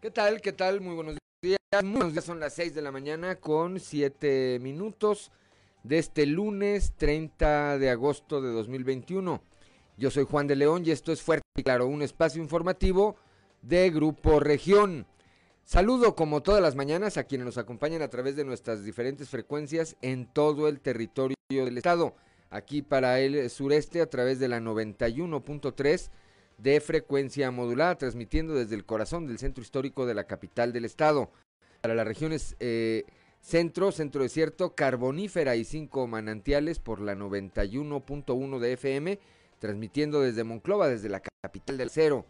¿Qué tal? ¿Qué tal? Muy buenos días. Muy buenos días. Son las 6 de la mañana con 7 minutos de este lunes 30 de agosto de 2021. Yo soy Juan de León y esto es Fuerte y Claro, un espacio informativo de Grupo Región. Saludo como todas las mañanas a quienes nos acompañan a través de nuestras diferentes frecuencias en todo el territorio del estado. Aquí para el sureste a través de la 91.3 de frecuencia modulada, transmitiendo desde el corazón del centro histórico de la capital del estado. Para las regiones eh, centro, centro desierto, carbonífera y cinco manantiales por la 91.1 de FM, transmitiendo desde Monclova, desde la capital del cero.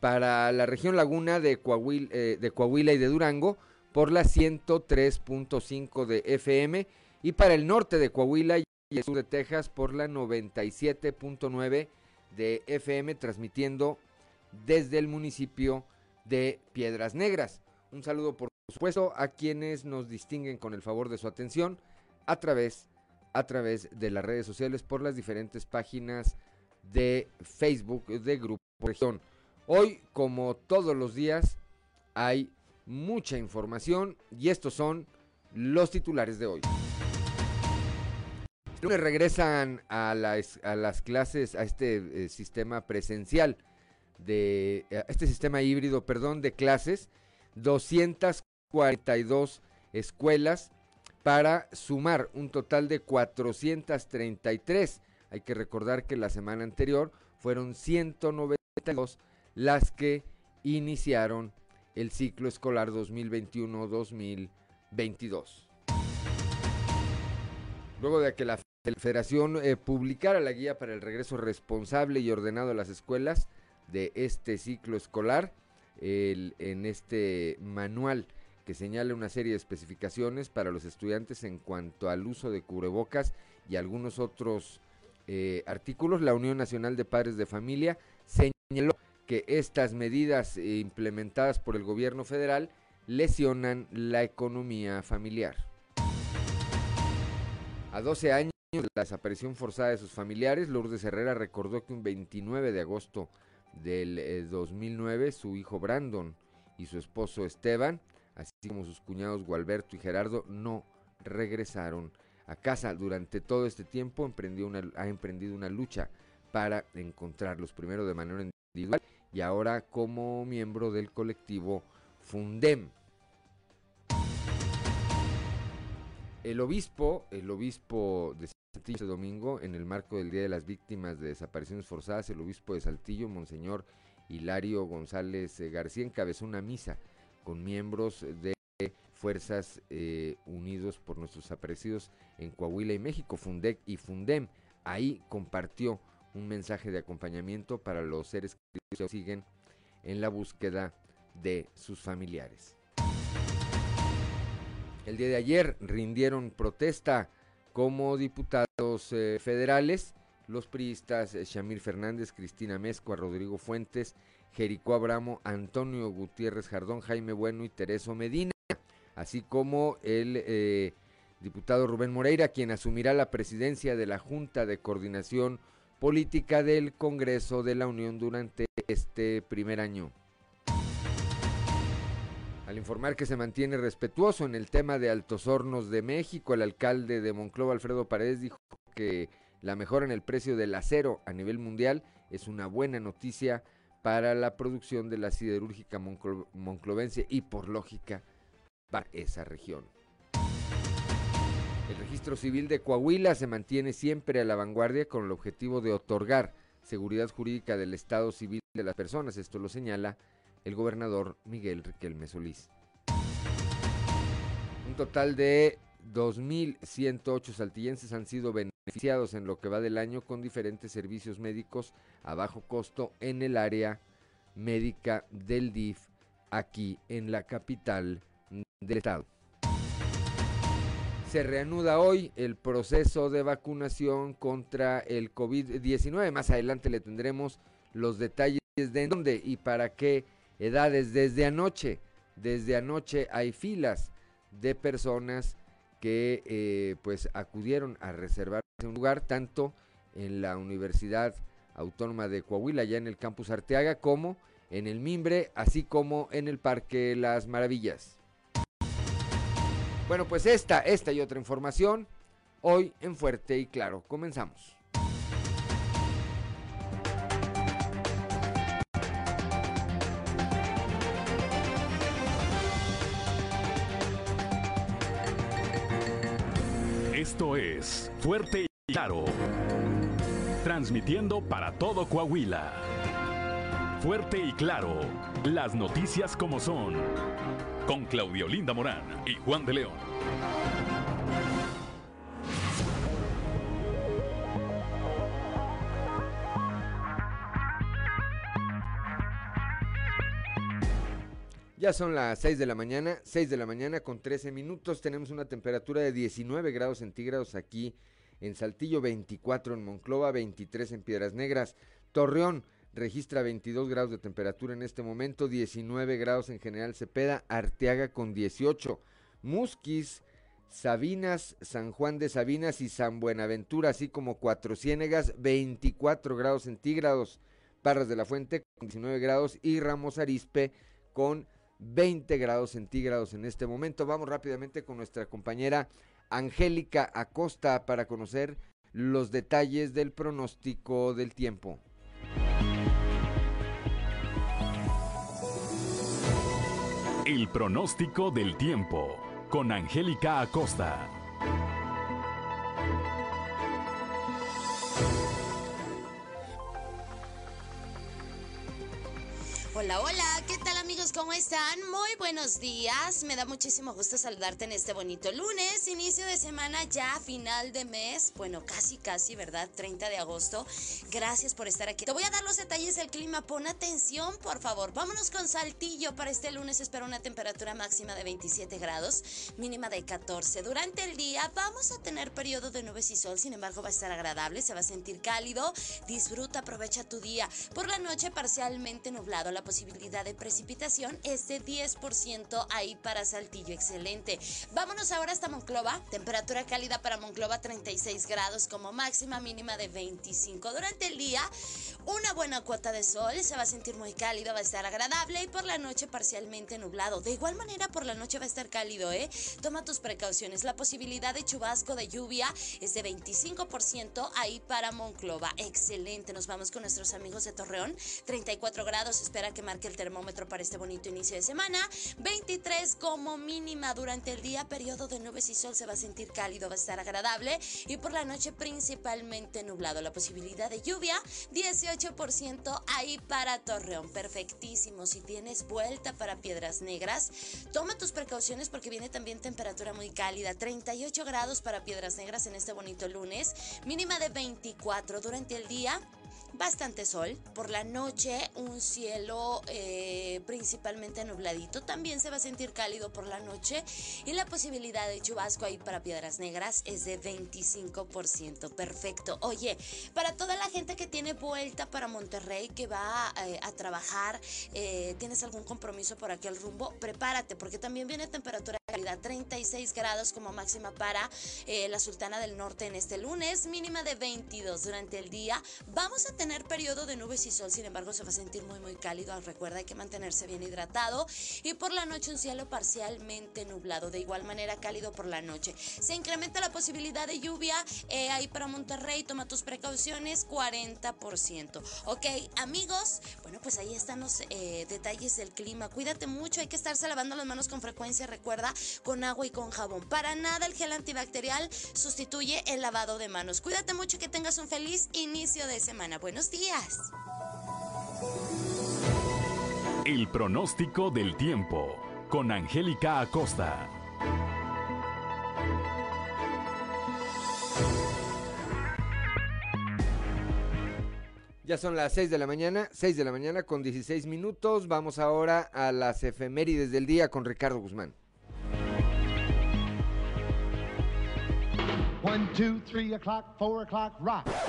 Para la región laguna de eh, de Coahuila y de Durango, por la 103.5 de FM. Y para el norte de Coahuila y el sur de Texas, por la 97.9 de FM transmitiendo desde el municipio de Piedras Negras. Un saludo por supuesto a quienes nos distinguen con el favor de su atención a través a través de las redes sociales por las diferentes páginas de Facebook de Grupo. Hoy, como todos los días, hay mucha información y estos son los titulares de hoy regresan a, a, las clases, a este eh, sistema presencial, de a este sistema híbrido, perdón, de clases, 242 escuelas para sumar un total de 433. Hay que recordar que la semana anterior fueron 192 las que iniciaron el ciclo escolar 2021-2022. Luego de que la Federación eh, publicara la guía para el regreso responsable y ordenado a las escuelas de este ciclo escolar, en este manual que señala una serie de especificaciones para los estudiantes en cuanto al uso de cubrebocas y algunos otros eh, artículos, la Unión Nacional de Padres de Familia señaló que estas medidas implementadas por el gobierno federal lesionan la economía familiar. A 12 años de la desaparición forzada de sus familiares, Lourdes Herrera recordó que un 29 de agosto del 2009 eh, su hijo Brandon y su esposo Esteban, así como sus cuñados Gualberto y Gerardo, no regresaron a casa. Durante todo este tiempo emprendió una, ha emprendido una lucha para encontrarlos, primero de manera individual y ahora como miembro del colectivo Fundem. El obispo, el obispo de Saltillo este domingo, en el marco del Día de las Víctimas de Desapariciones Forzadas, el obispo de Saltillo, Monseñor Hilario González eh, García, encabezó una misa con miembros de Fuerzas eh, Unidos por nuestros apreciados en Coahuila y México, Fundec y Fundem. Ahí compartió un mensaje de acompañamiento para los seres que siguen en la búsqueda de sus familiares. El día de ayer rindieron protesta como diputados eh, federales los priistas eh, Shamir Fernández, Cristina Mezcua, Rodrigo Fuentes, Jericó Abramo, Antonio Gutiérrez Jardón, Jaime Bueno y Tereso Medina, así como el eh, diputado Rubén Moreira, quien asumirá la presidencia de la Junta de Coordinación Política del Congreso de la Unión durante este primer año al informar que se mantiene respetuoso en el tema de Altos Hornos de México, el alcalde de Monclova, Alfredo Paredes, dijo que la mejora en el precio del acero a nivel mundial es una buena noticia para la producción de la siderúrgica monclovense y por lógica para esa región. El registro civil de Coahuila se mantiene siempre a la vanguardia con el objetivo de otorgar seguridad jurídica del estado civil de las personas. Esto lo señala el gobernador Miguel Riquelme Solís. Un total de 2.108 saltillenses han sido beneficiados en lo que va del año con diferentes servicios médicos a bajo costo en el área médica del DIF aquí en la capital del estado. Se reanuda hoy el proceso de vacunación contra el COVID-19. Más adelante le tendremos los detalles de dónde y para qué edades. Desde anoche, desde anoche hay filas de personas que eh, pues acudieron a reservarse un lugar tanto en la Universidad Autónoma de Coahuila, ya en el campus Arteaga, como en el Mimbre, así como en el Parque Las Maravillas. Bueno, pues esta, esta y otra información hoy en Fuerte y Claro. Comenzamos. Fuerte y Claro. Transmitiendo para todo Coahuila. Fuerte y Claro. Las noticias como son. Con Claudio Linda Morán y Juan de León. Ya son las 6 de la mañana, 6 de la mañana con 13 minutos. Tenemos una temperatura de 19 grados centígrados aquí en Saltillo, 24 en Monclova, 23 en Piedras Negras. Torreón registra 22 grados de temperatura en este momento, 19 grados en General Cepeda, Arteaga con 18. Musquis, Sabinas, San Juan de Sabinas y San Buenaventura, así como Cuatro Ciénegas, 24 grados centígrados. Parras de la Fuente con 19 grados y Ramos Arispe con 20 grados centígrados en este momento. Vamos rápidamente con nuestra compañera Angélica Acosta para conocer los detalles del pronóstico del tiempo. El pronóstico del tiempo con Angélica Acosta. Hola, hola, ¿qué tal amigos? ¿Cómo están? Muy buenos días. Me da muchísimo gusto saludarte en este bonito lunes, inicio de semana ya, final de mes. Bueno, casi, casi, ¿verdad? 30 de agosto. Gracias por estar aquí. Te voy a dar los detalles del clima. Pon atención, por favor. Vámonos con Saltillo. Para este lunes espero una temperatura máxima de 27 grados, mínima de 14. Durante el día vamos a tener periodo de nubes y sol, sin embargo va a estar agradable, se va a sentir cálido. Disfruta, aprovecha tu día. Por la noche parcialmente nublado. La posibilidad de precipitación es de 10% ahí para Saltillo. Excelente. Vámonos ahora hasta Monclova. Temperatura cálida para Monclova 36 grados como máxima mínima de 25. Durante el día una buena cuota de sol, se va a sentir muy cálido, va a estar agradable y por la noche parcialmente nublado. De igual manera por la noche va a estar cálido, ¿eh? Toma tus precauciones. La posibilidad de chubasco de lluvia es de 25% ahí para Monclova. Excelente. Nos vamos con nuestros amigos de Torreón. 34 grados. Espera que marque el termómetro para este bonito inicio de semana. 23 como mínima durante el día, periodo de nubes y sol se va a sentir cálido, va a estar agradable y por la noche principalmente nublado. La posibilidad de lluvia 18% ahí para Torreón, perfectísimo. Si tienes vuelta para Piedras Negras, toma tus precauciones porque viene también temperatura muy cálida, 38 grados para Piedras Negras en este bonito lunes, mínima de 24 durante el día bastante sol. Por la noche un cielo eh, principalmente nubladito. También se va a sentir cálido por la noche. Y la posibilidad de chubasco ahí para Piedras Negras es de 25%. Perfecto. Oye, para toda la gente que tiene vuelta para Monterrey, que va eh, a trabajar, eh, tienes algún compromiso por aquel rumbo, prepárate porque también viene temperatura calidad 36 grados como máxima para la Sultana del Norte en este lunes, mínima de 22 durante el día. Vamos a tener periodo de nubes y sol, sin embargo se va a sentir muy muy cálido. Recuerda hay que mantenerse bien hidratado y por la noche un cielo parcialmente nublado, de igual manera cálido por la noche. Se incrementa la posibilidad de lluvia eh, ahí para Monterrey, toma tus precauciones, 40%. Ok, amigos, bueno pues ahí están los eh, detalles del clima. Cuídate mucho, hay que estarse lavando las manos con frecuencia, recuerda, con agua y con jabón. Para nada el gel antibacterial sustituye el lavado de manos. Cuídate mucho y que tengas un feliz inicio de semana. Buenos días. El pronóstico del tiempo con Angélica Acosta. Ya son las 6 de la mañana, 6 de la mañana con 16 minutos. Vamos ahora a las efemérides del día con Ricardo Guzmán. 1, 2, 3 o'clock, 4 o'clock, rock.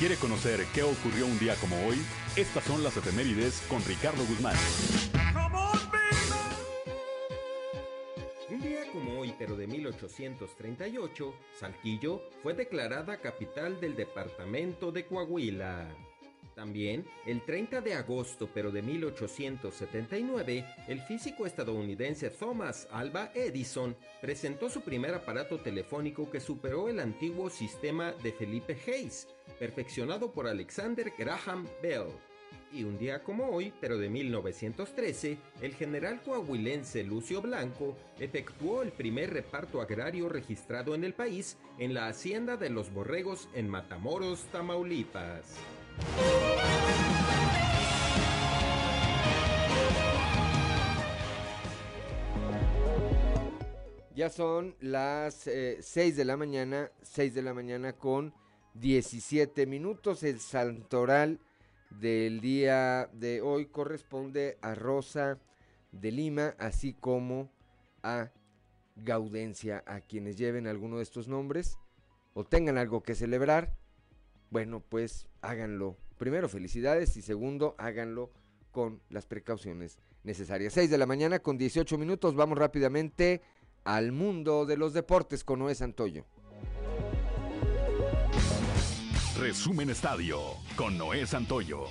¿Quiere conocer qué ocurrió un día como hoy? Estas son las efemérides con Ricardo Guzmán. Un día como hoy, pero de 1838, Saltillo fue declarada capital del departamento de Coahuila. También, el 30 de agosto pero de 1879, el físico estadounidense Thomas Alva Edison presentó su primer aparato telefónico que superó el antiguo sistema de Felipe Hayes, perfeccionado por Alexander Graham Bell. Y un día como hoy, pero de 1913, el general coahuilense Lucio Blanco efectuó el primer reparto agrario registrado en el país en la hacienda de los Borregos en Matamoros, Tamaulipas. Ya son las 6 eh, de la mañana, 6 de la mañana con 17 minutos. El santoral del día de hoy corresponde a Rosa de Lima, así como a Gaudencia, a quienes lleven alguno de estos nombres o tengan algo que celebrar bueno, pues háganlo. Primero, felicidades y segundo, háganlo con las precauciones necesarias. 6 de la mañana con 18 minutos. Vamos rápidamente al mundo de los deportes con Noé Santoyo. Resumen Estadio con Noé Santoyo.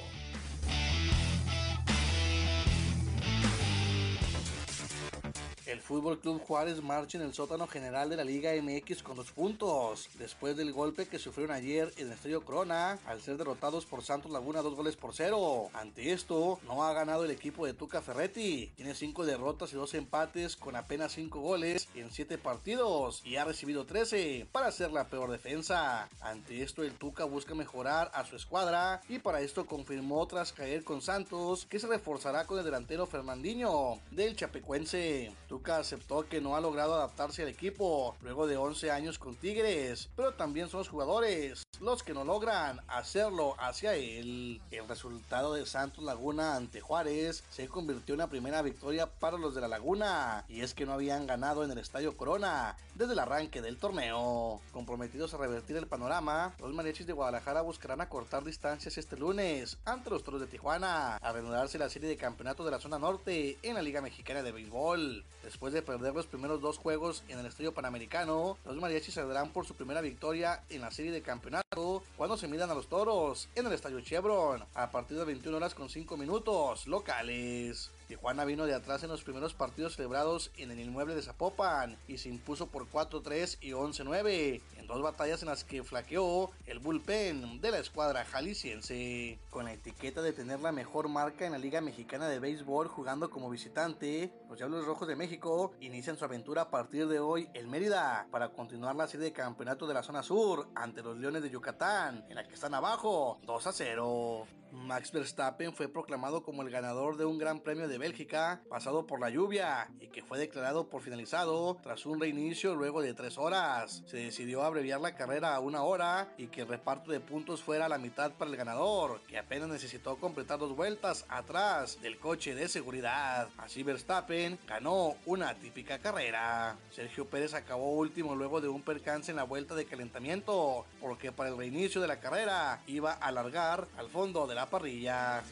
El Fútbol Club Juárez marcha en el sótano general de la Liga MX con dos puntos, después del golpe que sufrieron ayer en el Estadio Corona al ser derrotados por Santos Laguna dos goles por cero. Ante esto, no ha ganado el equipo de Tuca Ferretti. Tiene cinco derrotas y dos empates con apenas cinco goles en siete partidos y ha recibido 13 para ser la peor defensa. Ante esto, el Tuca busca mejorar a su escuadra y para esto confirmó tras caer con Santos que se reforzará con el delantero Fernandinho del Chapecuense aceptó que no ha logrado adaptarse al equipo luego de 11 años con Tigres, pero también son los jugadores los que no logran hacerlo hacia él. El resultado de Santos Laguna ante Juárez se convirtió en la primera victoria para los de la Laguna, y es que no habían ganado en el Estadio Corona desde el arranque del torneo. Comprometidos a revertir el panorama, los mariachis de Guadalajara buscarán acortar distancias este lunes ante los toros de Tijuana, a reanudarse la serie de campeonatos de la zona norte en la Liga Mexicana de Béisbol. Después de perder los primeros dos juegos en el Estadio Panamericano, los mariachis saldrán por su primera victoria en la serie de campeonato cuando se midan a los toros en el Estadio Chevron a partir de 21 horas con 5 minutos locales. Tijuana vino de atrás en los primeros partidos celebrados en el inmueble de Zapopan y se impuso por 4-3 y 11-9 en dos batallas en las que flaqueó el bullpen de la escuadra jalisciense. Con la etiqueta de tener la mejor marca en la Liga Mexicana de Béisbol jugando como visitante, los Diablos Rojos de México inician su aventura a partir de hoy en Mérida para continuar la serie de campeonato de la zona sur ante los Leones de Yucatán, en la que están abajo 2 0. Max Verstappen fue proclamado como el ganador de un gran premio de Bélgica pasado por la lluvia y que fue declarado por finalizado tras un reinicio luego de tres horas. Se decidió abreviar la carrera a una hora y que el reparto de puntos fuera la mitad para el ganador, que apenas necesitó completar dos vueltas atrás del coche de seguridad. Así Verstappen ganó una típica carrera. Sergio Pérez acabó último luego de un percance en la vuelta de calentamiento, porque para el reinicio de la carrera iba a alargar al fondo de la parrilla.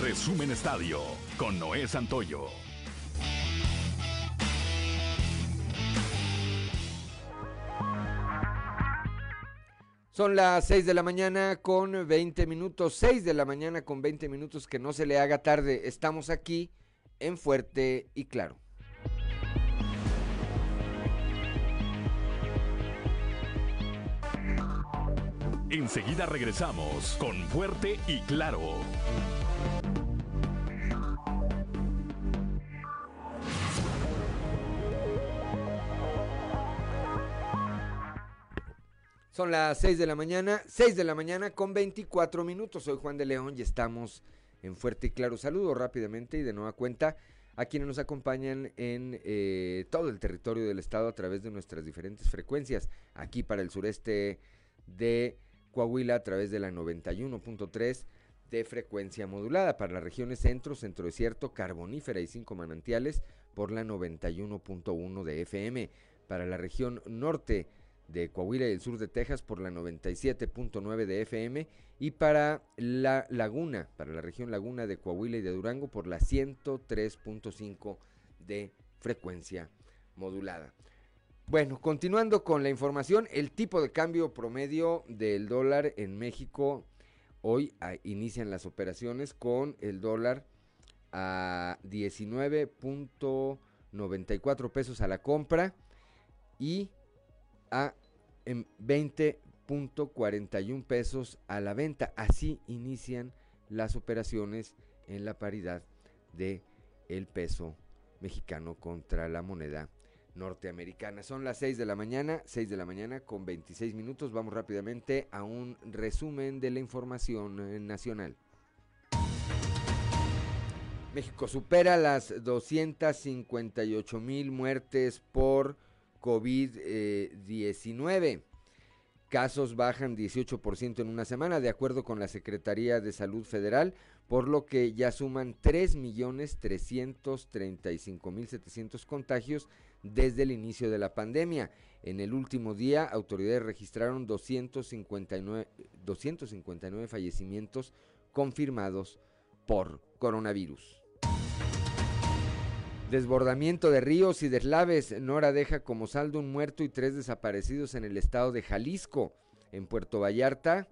Resumen Estadio con Noé Santoyo. Son las 6 de la mañana con 20 minutos, 6 de la mañana con 20 minutos, que no se le haga tarde. Estamos aquí en Fuerte y Claro. Enseguida regresamos con Fuerte y Claro. Son las 6 de la mañana, 6 de la mañana con 24 minutos. Soy Juan de León y estamos en Fuerte y Claro. Saludo rápidamente y de nueva cuenta a quienes nos acompañan en eh, todo el territorio del estado a través de nuestras diferentes frecuencias. Aquí para el sureste de Coahuila a través de la 91.3 de frecuencia modulada para las regiones centro, centro desierto, carbonífera y cinco manantiales por la 91.1 de FM. Para la región norte de Coahuila y el sur de Texas por la 97.9 de FM y para la laguna, para la región laguna de Coahuila y de Durango por la 103.5 de frecuencia modulada. Bueno, continuando con la información, el tipo de cambio promedio del dólar en México Hoy ah, inician las operaciones con el dólar a 19.94 pesos a la compra y a 20.41 pesos a la venta. Así inician las operaciones en la paridad de el peso mexicano contra la moneda norteamericana. Son las 6 de la mañana, 6 de la mañana con 26 minutos. Vamos rápidamente a un resumen de la información eh, nacional. México supera las 258 mil muertes por COVID-19. Casos bajan 18% en una semana, de acuerdo con la Secretaría de Salud Federal, por lo que ya suman 3.335.700 contagios desde el inicio de la pandemia. En el último día, autoridades registraron 259, 259 fallecimientos confirmados por coronavirus. Desbordamiento de ríos y deslaves. Nora deja como saldo un muerto y tres desaparecidos en el estado de Jalisco. En Puerto Vallarta,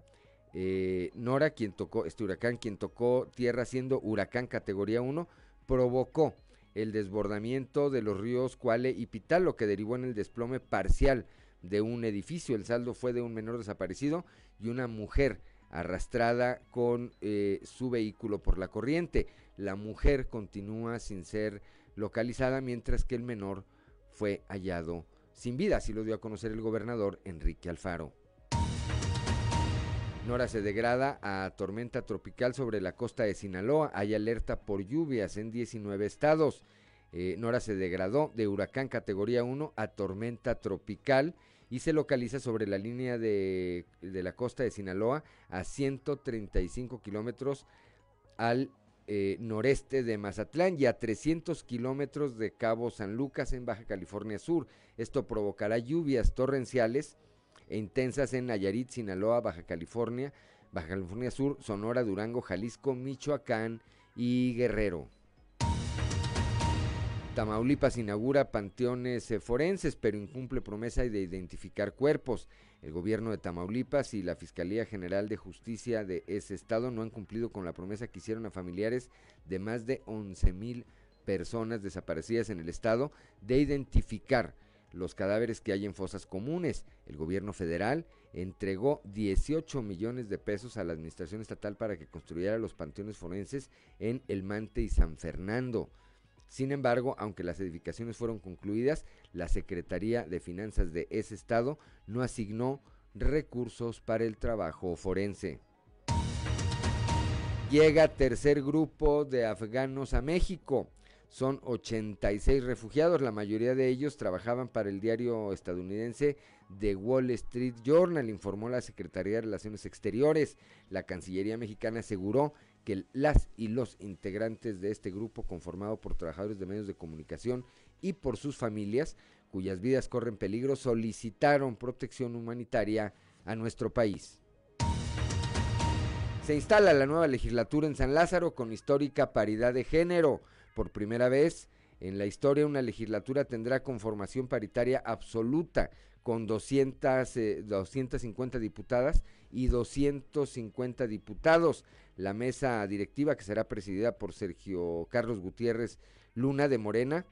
eh, Nora, quien tocó, este huracán, quien tocó tierra siendo huracán categoría 1, provocó el desbordamiento de los ríos Cuale y Pital, lo que derivó en el desplome parcial de un edificio. El saldo fue de un menor desaparecido y una mujer arrastrada con eh, su vehículo por la corriente. La mujer continúa sin ser localizada, mientras que el menor fue hallado sin vida, así lo dio a conocer el gobernador Enrique Alfaro. Nora se degrada a tormenta tropical sobre la costa de Sinaloa. Hay alerta por lluvias en 19 estados. Eh, Nora se degradó de huracán categoría 1 a tormenta tropical y se localiza sobre la línea de, la costa de Sinaloa a 135 kilómetros al eh, noreste de Mazatlán y a 300 kilómetros de Cabo San Lucas en Baja California Sur. Esto provocará lluvias torrenciales e intensas en Nayarit, Sinaloa, Baja California, Baja California Sur, Sonora, Durango, Jalisco, Michoacán y Guerrero. Tamaulipas inaugura panteones eh, forenses, pero incumple promesa de identificar cuerpos. El gobierno de Tamaulipas y la Fiscalía General de Justicia de ese estado no han cumplido con la promesa que hicieron a familiares de más de 11 mil personas desaparecidas en el estado de identificar los cadáveres que hay en fosas comunes. El gobierno federal entregó 18 millones de pesos a la administración estatal para que construyera los panteones forenses en El Mante y San Fernando. Sin embargo, aunque las edificaciones fueron concluidas, la Secretaría de Finanzas de ese estado no asignó recursos para el trabajo forense. Llega tercer grupo de afganos a México. Son 86 refugiados, la mayoría de ellos trabajaban para el diario estadounidense The Wall Street Journal, informó la Secretaría de Relaciones Exteriores. La Cancillería mexicana aseguró que las y los integrantes de este grupo conformado por trabajadores de medios de comunicación y por sus familias, cuyas vidas corren peligro, solicitaron protección humanitaria a nuestro país. Se instala la nueva legislatura en San Lázaro con histórica paridad de género. Por primera vez en la historia una legislatura tendrá conformación paritaria absoluta con 200, 250 eh, diputadas y 250 diputados. La mesa directiva que será presidida por Sergio Carlos Gutiérrez Luna de Morena.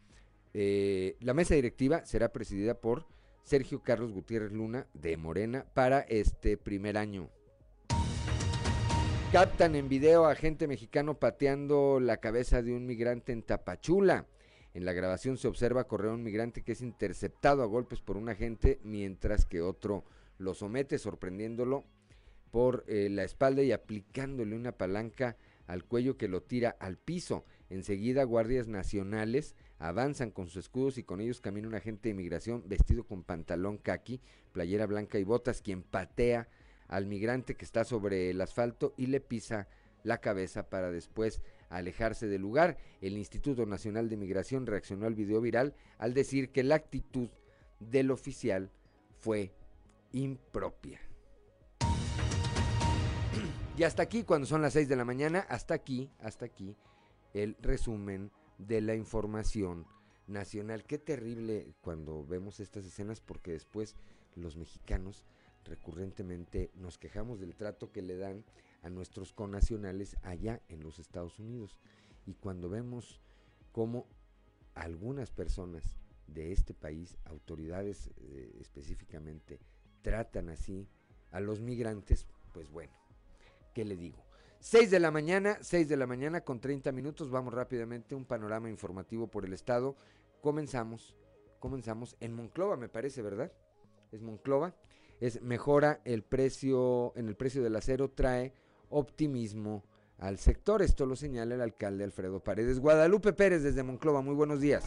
Eh, la mesa directiva será presidida por Sergio Carlos Gutiérrez Luna de Morena para este primer año. Captan en video a gente mexicano pateando la cabeza de un migrante en Tapachula. En la grabación se observa correr a un migrante que es interceptado a golpes por un agente mientras que otro lo somete sorprendiéndolo por eh, la espalda y aplicándole una palanca al cuello que lo tira al piso. Enseguida guardias nacionales avanzan con sus escudos y con ellos camina un agente de inmigración vestido con pantalón caqui, playera blanca y botas, quien patea al migrante que está sobre el asfalto y le pisa la cabeza para después alejarse del lugar. El Instituto Nacional de Migración reaccionó al video viral al decir que la actitud del oficial fue impropia. Y hasta aquí, cuando son las 6 de la mañana, hasta aquí, hasta aquí, el resumen de la información nacional. Qué terrible cuando vemos estas escenas porque después los mexicanos recurrentemente nos quejamos del trato que le dan a nuestros connacionales allá en los Estados Unidos. Y cuando vemos cómo algunas personas de este país, autoridades eh, específicamente, tratan así a los migrantes, pues bueno, ¿qué le digo? 6 de la mañana, 6 de la mañana con 30 minutos, vamos rápidamente, un panorama informativo por el estado. Comenzamos, comenzamos en Monclova, me parece, ¿verdad? Es Monclova. Es mejora el precio, en el precio del acero, trae optimismo al sector. Esto lo señala el alcalde Alfredo Paredes. Guadalupe Pérez desde Monclova, muy buenos días.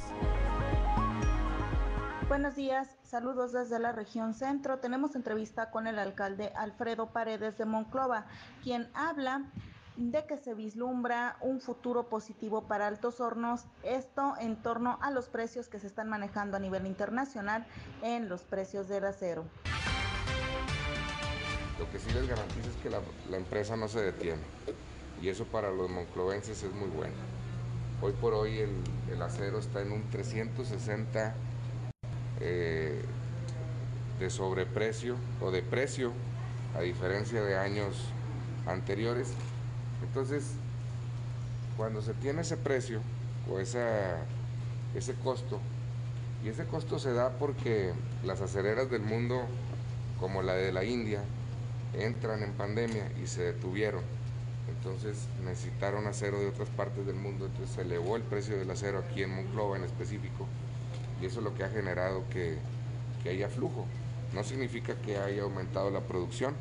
Buenos días, saludos desde la región centro. Tenemos entrevista con el alcalde Alfredo Paredes de Monclova, quien habla de que se vislumbra un futuro positivo para Altos Hornos, esto en torno a los precios que se están manejando a nivel internacional en los precios del acero. Lo que sí les garantizo es que la, empresa no se detiene y eso para los monclovenses es muy bueno. Hoy por hoy el, el acero está en un 360 eh, de sobreprecio o de precio a diferencia de años anteriores. Entonces, cuando se tiene ese precio o esa, ese costo, y ese costo se da porque las acereras del mundo, como la de la India, entran en pandemia y se detuvieron. Entonces necesitaron acero de otras partes del mundo, entonces se elevó el precio del acero aquí en Monclova en específico y eso es lo que ha generado que, haya flujo. No significa que haya aumentado la producción,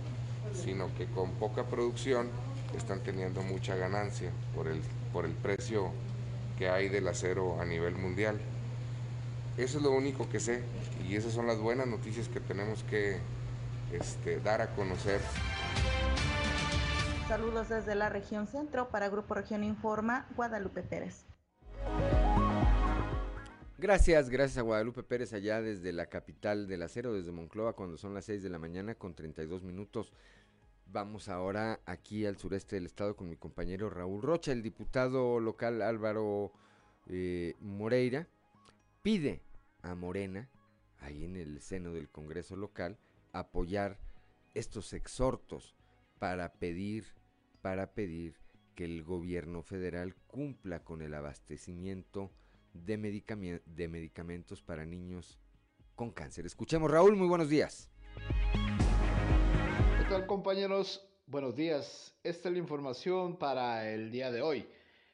sino que con poca producción están teniendo mucha ganancia por el, por el precio que hay del acero a nivel mundial. Eso es lo único que sé y esas son las buenas noticias que tenemos que este, dar a conocer. Saludos desde la región centro para Grupo Región Informa, Guadalupe Pérez. Gracias, gracias a Guadalupe Pérez allá desde la capital del acero, desde Moncloa, cuando son las 6 de la mañana con 32 minutos. Vamos ahora aquí al sureste del estado con mi compañero Raúl Rocha, el diputado local Álvaro eh, Moreira, pide a Morena, ahí en el seno del Congreso local, apoyar estos exhortos para pedir, para pedir que el gobierno federal cumpla con el abastecimiento de, de medicamentos para niños con cáncer. Escuchemos, Raúl, muy buenos días. ¿Qué tal compañeros? Buenos días. Esta es la información para el día de hoy.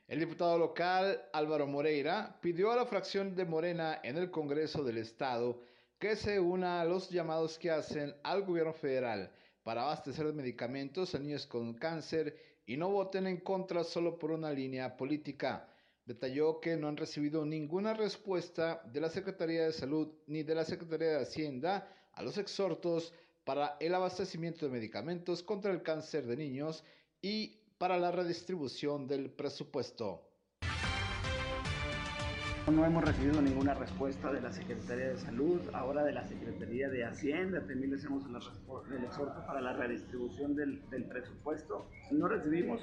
El diputado local Álvaro Moreira pidió a la fracción de Morena en el Congreso del Estado que se una a los llamados que hacen al gobierno federal para abastecer de medicamentos a niños con cáncer y no voten en contra solo por una línea política. Detalló que no han recibido ninguna respuesta de la Secretaría de Salud ni de la Secretaría de Hacienda a los exhortos para el abastecimiento de medicamentos contra el cáncer de niños y para la redistribución del presupuesto. No hemos recibido ninguna respuesta de la Secretaría de Salud, ahora de la Secretaría de Hacienda, también le hacemos el exhorto para la redistribución del, del, presupuesto. No recibimos.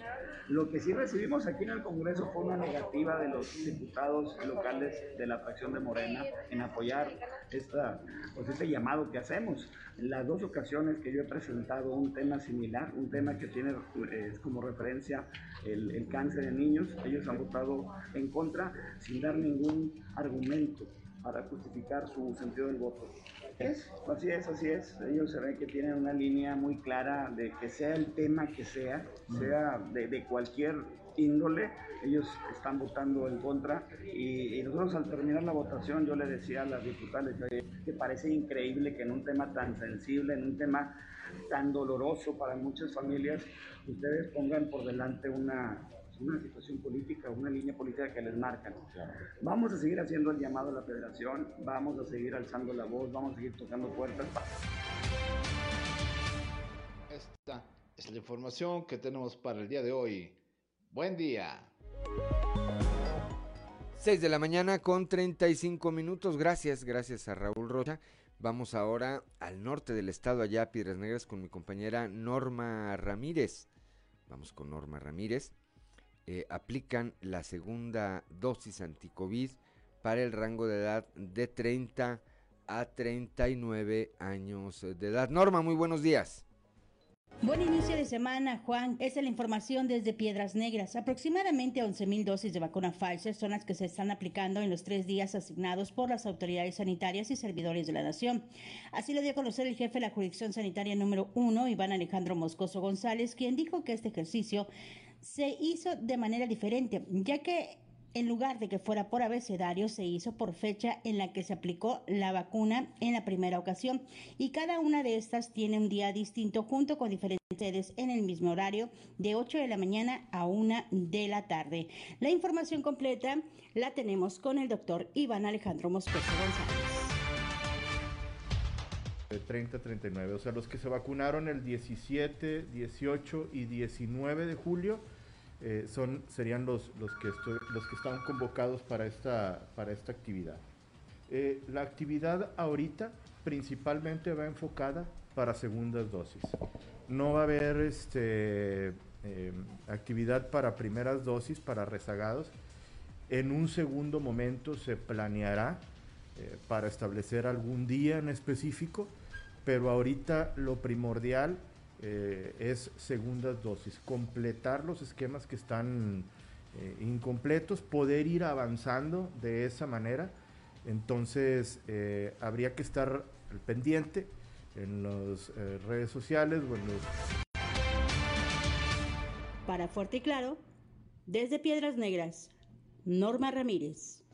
Lo que sí recibimos aquí en el Congreso fue una negativa de los diputados locales de la fracción de Morena en apoyar esta, pues este llamado que hacemos. En las dos ocasiones que yo he presentado un tema similar, un tema que tiene eh, como referencia el, el cáncer en niños, ellos han votado en contra sin dar ningún argumento para justificar su sentido del voto. Es, así es, así es. Ellos se ven que tienen una línea muy clara de que sea el tema que sea, sea de, de cualquier índole, ellos están votando en contra y, y, nosotros al terminar la votación yo le decía a las diputadas que parece increíble que en un tema tan sensible, en un tema tan doloroso para muchas familias, ustedes pongan por delante una, una situación política, una línea política que les marcan. Vamos a seguir haciendo el llamado a la federación, vamos a seguir alzando la voz, vamos a seguir tocando puertas. Esta es la información que tenemos para el día de hoy. Buen día. 6 de la mañana con 35 minutos. Gracias, gracias a Raúl Rocha. Vamos ahora al norte del estado, allá a Piedras Negras, con mi compañera Norma Ramírez. Vamos con Norma Ramírez. Eh, aplican la segunda dosis anticovid para el rango de edad de 30 a 39 años de edad. Norma, muy buenos días. Buen inicio de semana, Juan. Esta es la información desde Piedras Negras. Aproximadamente 11.000 dosis de vacuna Pfizer son las que se están aplicando en los tres días asignados por las autoridades sanitarias y servidores de la nación. Así lo dio a conocer el jefe de la jurisdicción sanitaria número uno, Iván Alejandro Moscoso González, quien dijo que este ejercicio se hizo de manera diferente, ya que en lugar de que fuera por abecedario, se hizo por fecha en la que se aplicó la vacuna en la primera ocasión y cada una de estas tiene un día distinto junto con diferentes sedes en el mismo horario de 8 de la mañana a 1 de la tarde. La información completa la tenemos con el doctor Iván Alejandro Moscoso González. De 30 39, o sea, los que se vacunaron el 17, 18 y 19 de julio eh, son, serían los, los, que están convocados para esta, para esta actividad. Eh, la actividad ahorita principalmente va enfocada para segundas dosis. No va a haber este, em, actividad para primeras dosis, para rezagados. En un segundo momento se planeará eh, para establecer algún día en específico, pero ahorita lo primordial eh, es segundas dosis, completar los esquemas que están eh, incompletos, poder ir avanzando de esa manera. Entonces eh, habría que estar al pendiente en las redes sociales o en los... Para Fuerte y Claro, desde Piedras Negras, Norma Ramírez.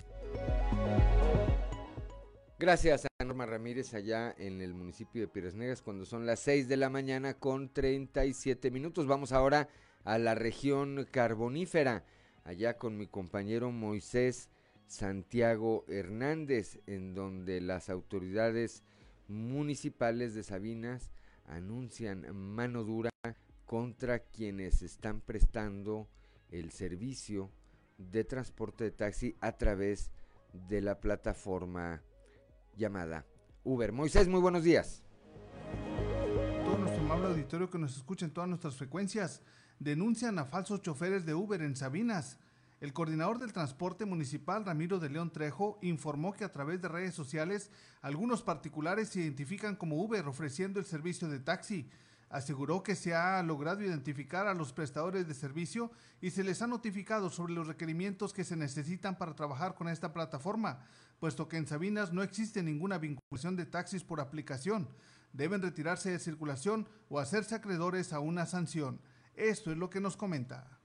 Gracias a Norma Ramírez allá en el municipio de Piedras Negras cuando son las 6 de la mañana con 37 minutos. Vamos ahora a la región carbonífera, allá con mi compañero Moisés Santiago Hernández, en donde las autoridades municipales de Sabinas anuncian mano dura contra quienes están prestando el servicio de transporte de taxi a través de la plataforma llamada Uber. Moisés, muy buenos días. Todo nuestro amable auditorio que nos escucha en todas nuestras frecuencias denuncian a falsos choferes de Uber en Sabinas. El coordinador del transporte municipal, Ramiro de León Trejo, informó que a través de redes sociales algunos particulares se identifican como Uber ofreciendo el servicio de taxi. Aseguró que se ha logrado identificar a los prestadores de servicio y se les ha notificado sobre los requerimientos que se necesitan para trabajar con esta plataforma puesto que en Sabinas no existe ninguna vinculación de taxis por aplicación. Deben retirarse de circulación o hacerse acreedores a una sanción. Esto es lo que nos comenta.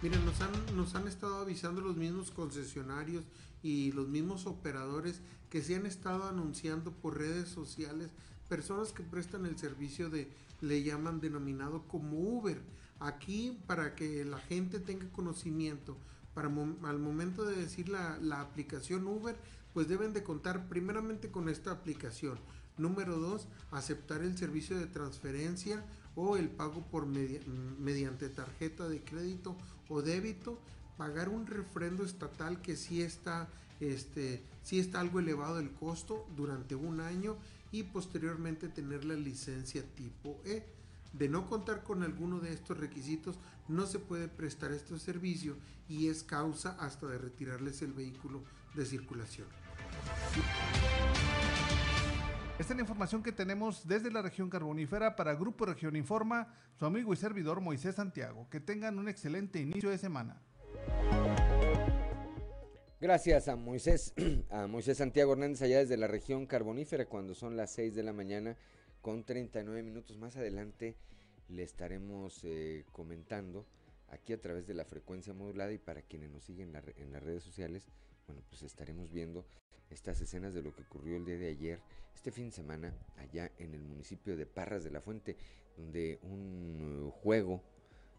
Miren, nos han, nos han estado avisando los mismos concesionarios y los mismos operadores que se han estado anunciando por redes sociales personas que prestan el servicio de, le llaman denominado como Uber. Aquí para que la gente tenga conocimiento, para al momento de decir la, aplicación Uber, pues deben de contar primeramente con esta aplicación. Número dos, aceptar el servicio de transferencia o el pago por mediante tarjeta de crédito o débito, pagar un refrendo estatal que sí está, este, sí está algo elevado el costo durante un año y posteriormente tener la licencia tipo E. De no contar con alguno de estos requisitos, no se puede prestar este servicio y es causa hasta de retirarles el vehículo de circulación. Esta es la información que tenemos desde la región carbonífera para Grupo Región Informa, su amigo y servidor Moisés Santiago. Que tengan un excelente inicio de semana. Gracias a Moisés, a Moisés Santiago Hernández allá desde la región carbonífera cuando son las 6 de la mañana con 39 minutos más adelante le estaremos eh, comentando aquí a través de la frecuencia modulada y para quienes nos siguen en las redes sociales, bueno, pues estaremos viendo estas escenas de lo que ocurrió el día de ayer, este fin de semana, allá en el municipio de Parras de la Fuente, donde un juego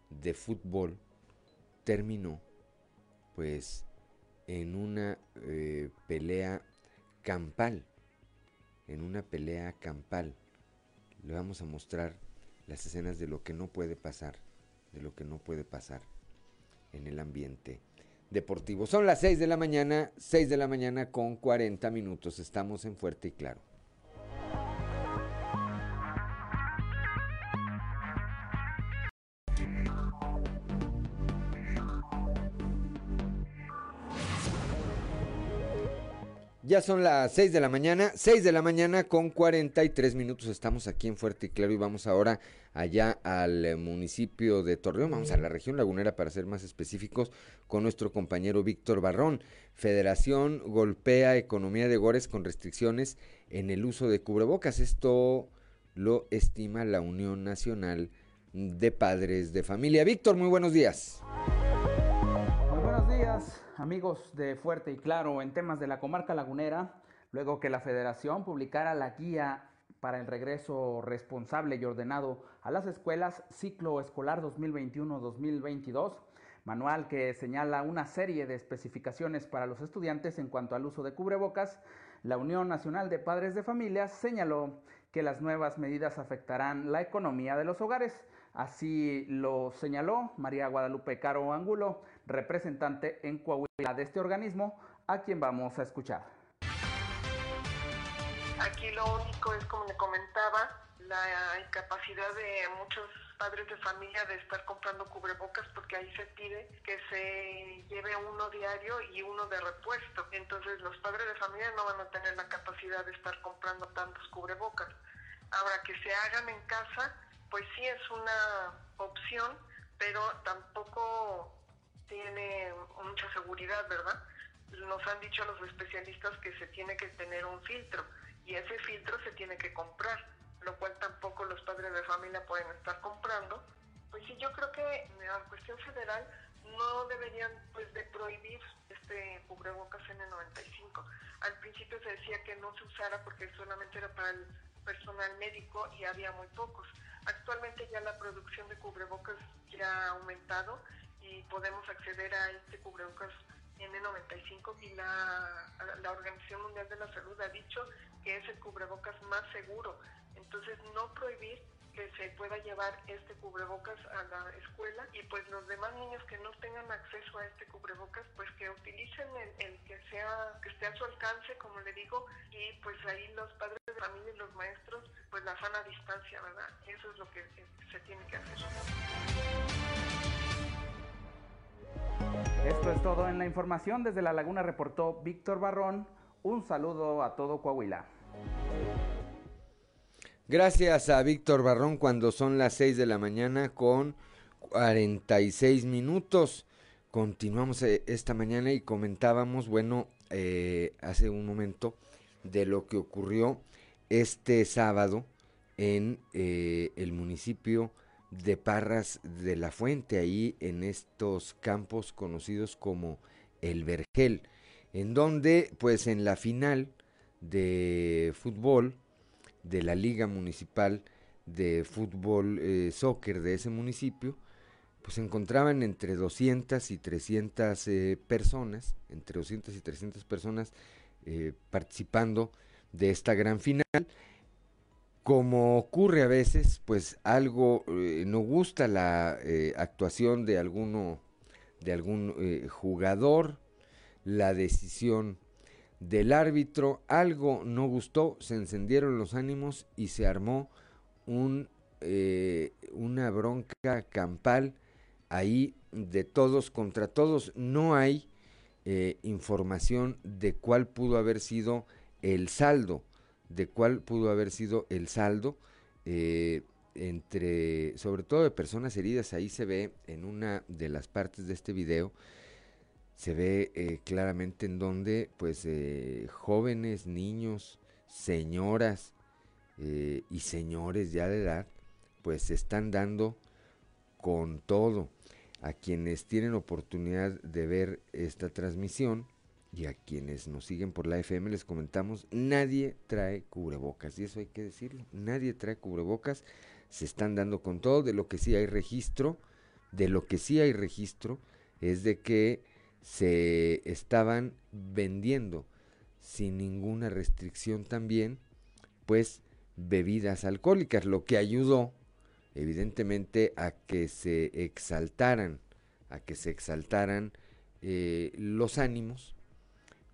de fútbol terminó pues en una eh, pelea campal, en una pelea campal. Le vamos a mostrar las escenas de lo que no puede pasar, de lo que no puede pasar en el ambiente deportivo. Son las 6 de la mañana, 6 de la mañana con 40 minutos. Estamos en Fuerte y Claro. Ya son las 6 de la mañana, 6 de la mañana con 43 minutos. Estamos aquí en Fuerte y Claro y vamos ahora allá al eh, municipio de Torreón, vamos a la región lagunera para ser más específicos, con nuestro compañero Víctor Barrón. Federación golpea economía de Gores con restricciones en el uso de cubrebocas. Esto lo estima la Unión Nacional de Padres de Familia. Víctor, muy buenos días. Amigos de Fuerte y Claro, en temas de la comarca lagunera, luego que la federación publicara la guía para el regreso responsable y ordenado a las escuelas ciclo escolar 2021-2022, manual que señala una serie de especificaciones para los estudiantes en cuanto al uso de cubrebocas, la Unión Nacional de Padres de Familias señaló que las nuevas medidas afectarán la economía de los hogares. Así lo señaló María Guadalupe Caro Angulo, representante en Coahuila de este organismo, a quien vamos a escuchar. Aquí lo único es, como le comentaba, la incapacidad de muchos padres de familia de estar comprando cubrebocas porque ahí se pide que se lleve uno diario y uno de repuesto. Entonces los padres de familia no van a tener la capacidad de estar comprando tantos cubrebocas. Ahora que se hagan en casa, pues sí es una opción, pero tampoco tiene mucha seguridad, ¿verdad? Nos han dicho los especialistas que se tiene que tener un filtro y ese filtro se tiene que comprar, lo cual tampoco los padres de familia pueden estar comprando. Pues sí, yo creo que la cuestión federal no deberían pues de prohibir este cubrebocas N95. Al principio se decía que no se usara porque solamente era para el personal médico y había muy pocos. Actualmente ya la producción de cubrebocas ya ha aumentado podemos acceder a este cubrebocas N95 y la, la Organización Mundial de la Salud ha dicho que es el cubrebocas más seguro. Entonces no prohibir que se pueda llevar este cubrebocas a la escuela y pues los demás niños que no tengan acceso a este cubrebocas pues que utilicen el, que sea que esté a su alcance como le digo y pues ahí los padres de familia y los maestros pues la sana distancia verdad eso es lo que se tiene que hacer esto es todo en la información. Desde La Laguna reportó Víctor Barrón. Un saludo a todo Coahuila. Gracias a Víctor Barrón cuando son las 6 de la mañana con 46 minutos. Continuamos eh, esta mañana y comentábamos, bueno, eh, hace un momento de lo que ocurrió este sábado en eh, el municipio de Parras de la Fuente, ahí en estos campos conocidos como el Vergel, en donde pues en la final de fútbol de la Liga Municipal de Fútbol eh, Soccer de ese municipio, pues se encontraban entre 200 y 300 eh, personas, entre 200 y 300 personas eh, participando de esta gran final como ocurre a veces, pues algo eh, no gusta la eh, actuación de alguno, de algún eh, jugador, la decisión del árbitro, algo no gustó, se encendieron los ánimos y se armó un, una bronca campal ahí de todos contra todos. No hay información de cuál pudo haber sido el saldo de cuál pudo haber sido el saldo eh, entre, sobre todo de personas heridas. Ahí se ve en una de las partes de este video, se ve eh, claramente en donde, pues, eh, jóvenes, niños, señoras y señores ya de edad, pues se están dando con todo. A quienes tienen oportunidad de ver esta transmisión, y a quienes nos siguen por la FM les comentamos, nadie trae cubrebocas, y eso hay que decirlo, nadie trae cubrebocas, se están dando con todo, de lo que sí hay registro, de lo que sí hay registro es de que se estaban vendiendo sin ninguna restricción también, pues bebidas alcohólicas, lo que ayudó evidentemente a que se exaltaran, a que se exaltaran eh, los ánimos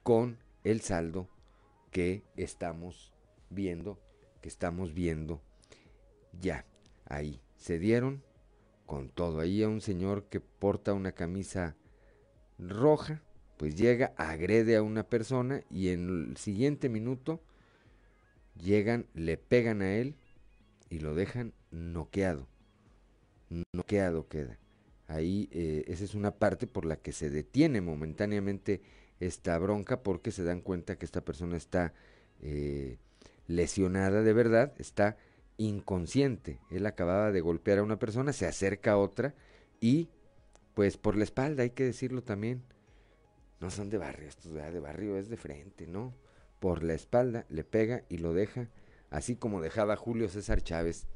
con el saldo que estamos viendo, que estamos viendo ya. Ahí se dieron con todo. Ahí a un señor que porta una camisa roja, pues llega, agrede a una persona y en el siguiente minuto llegan, le pegan a él y lo dejan noqueado. Noqueado queda. Ahí eh, esa es una parte por la que se detiene momentáneamente esta bronca porque se dan cuenta que esta persona está eh, lesionada de verdad, está inconsciente. Él acababa de golpear a una persona, se acerca a otra y pues por la espalda, hay que decirlo también. No son de barrio, estos de barrio es de frente, ¿no? Por la espalda le pega y lo deja, así como dejaba Julio César Chávez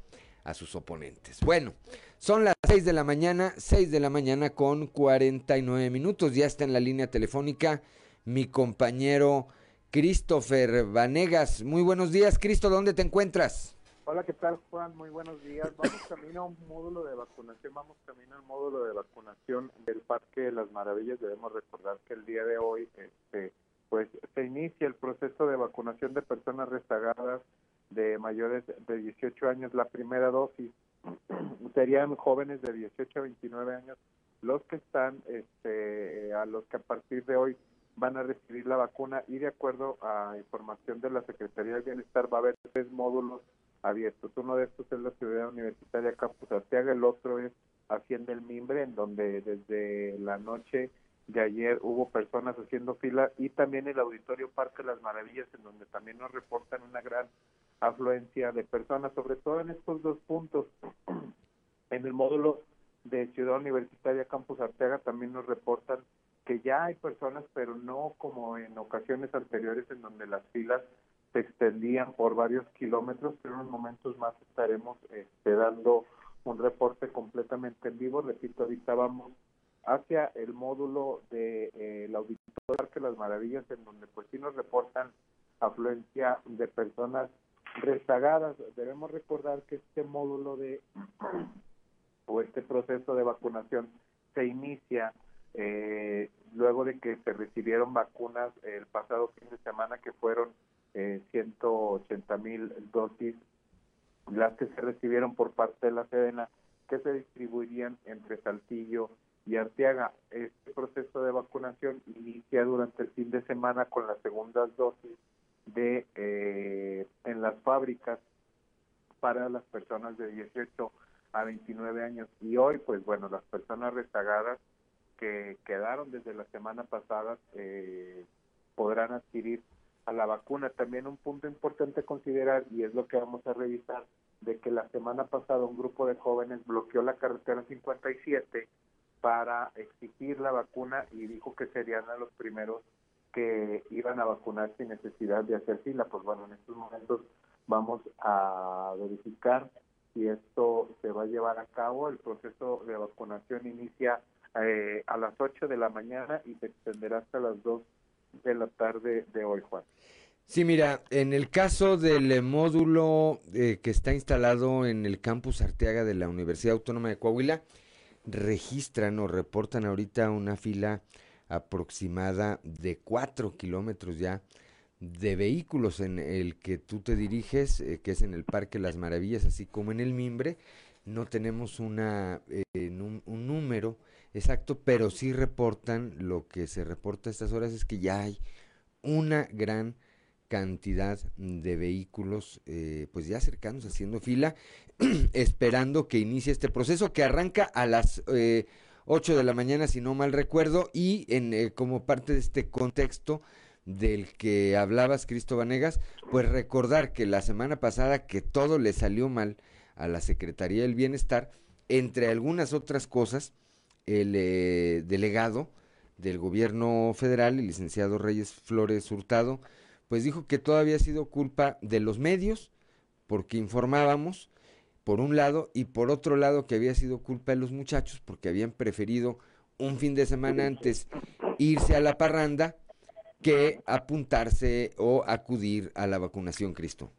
a sus oponentes. Bueno, son las 6 de la mañana, 6 de la mañana con 49 minutos. Ya está en la línea telefónica mi compañero Christopher Vanegas. Muy buenos días, Cristo, ¿dónde te encuentras? Hola, ¿qué tal, Juan? Muy buenos días. Vamos camino a un módulo de vacunación, vamos camino al módulo de vacunación del Parque de las Maravillas. Debemos recordar que el día de hoy, este, pues, se inicia el proceso de vacunación de personas rezagadas de mayores de 18 años. La primera dosis serían jóvenes de 18 a 29 años los que están, este, a los que a partir de hoy van a recibir la vacuna y de acuerdo a información de la Secretaría de Bienestar va a haber tres módulos abiertos. Uno de estos es la Ciudad Universitaria Campus Arteaga, el otro es Hacienda el Mimbre, en donde desde la noche de ayer hubo personas haciendo fila y también el Auditorio Parque Las Maravillas, en donde también nos reportan una gran afluencia de personas, sobre todo en estos dos puntos. en el módulo de Ciudad Universitaria Campus Arteaga también nos reportan que ya hay personas, pero no como en ocasiones anteriores en donde las filas se extendían por varios kilómetros, pero en unos momentos más estaremos este, dando un reporte completamente en vivo. Repito, ahorita vamos hacia el módulo de eh, la Auditorio Parque Las Maravillas, en donde pues sí nos reportan afluencia de personas rezagadas. Debemos recordar que este módulo de o este proceso de vacunación se inicia eh, luego de que se recibieron vacunas el pasado fin de semana que fueron eh, 180 mil dosis las que se recibieron por parte de la Sedena que se distribuirían entre Saltillo y Arteaga. Este proceso de vacunación inicia durante el fin de semana con las segundas dosis de eh, en las fábricas para las personas de 18 a 29 años y hoy pues bueno las personas rezagadas que quedaron desde la semana pasada eh, podrán adquirir a la vacuna. También un punto importante considerar, y es lo que vamos a revisar, de que la semana pasada un grupo de jóvenes bloqueó la carretera 57 para exigir la vacuna y dijo que serían a los primeros que iban a vacunar sin necesidad de hacer fila. Pues bueno, en estos momentos vamos a verificar si esto se va a llevar a cabo. El proceso de vacunación inicia eh, a las 8 de la mañana y se extenderá hasta las 2 de la tarde de hoy, Juan. Sí, mira, en el caso del eh, módulo eh, que está instalado en el campus Arteaga de la Universidad Autónoma de Coahuila, registran o reportan ahorita una fila aproximada de 4 kilómetros ya de vehículos en el que tú te diriges, que es en el Parque Las Maravillas, así como en el Mimbre. No tenemos una, un número Exacto, pero sí reportan, lo que se reporta a estas horas es que ya hay una gran cantidad de vehículos eh, pues ya cercanos haciendo fila esperando que inicie este proceso que arranca a las eh, 8 de la mañana si no mal recuerdo y en eh, como parte de este contexto del que hablabas Cristo Vanegas pues recordar que la semana pasada que todo le salió mal a la Secretaría del Bienestar entre algunas otras cosas el eh, delegado del gobierno federal, el licenciado Reyes Flores Hurtado, pues dijo que todo había sido culpa de los medios, porque informábamos, por un lado, y por otro lado que había sido culpa de los muchachos, porque habían preferido un fin de semana antes irse a la parranda que apuntarse o acudir a la vacunación, Cristo.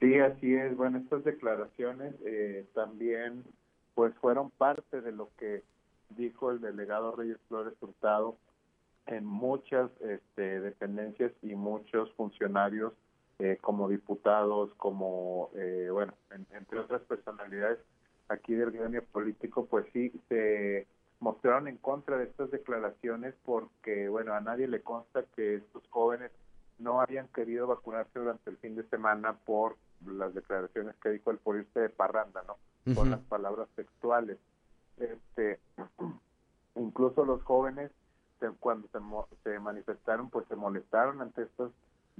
Sí, así es. Bueno, estas declaraciones eh, también pues fueron parte de lo que dijo el delegado Reyes Flores Hurtado, en muchas este, dependencias y muchos funcionarios eh, como diputados, como, eh, bueno, entre otras personalidades aquí del gremio político, pues sí, se mostraron en contra de estas declaraciones porque, bueno, a nadie le consta que estos jóvenes no habían querido vacunarse durante el fin de semana por las declaraciones que dijo el por irse de parranda, ¿no? Con las palabras textuales. Este, incluso los jóvenes, cuando se, se manifestaron, pues se molestaron ante estas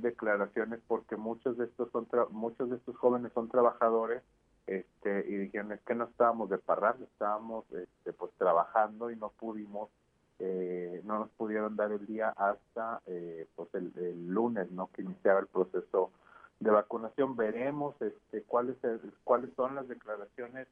declaraciones porque muchos de estos son muchos de estos jóvenes son trabajadores este y dijeron es que no estábamos de parranda estábamos este, pues trabajando y no pudimos eh, no nos pudieron dar el día hasta eh, pues el, lunes no que iniciaba el proceso de vacunación veremos este cuáles cuáles son las declaraciones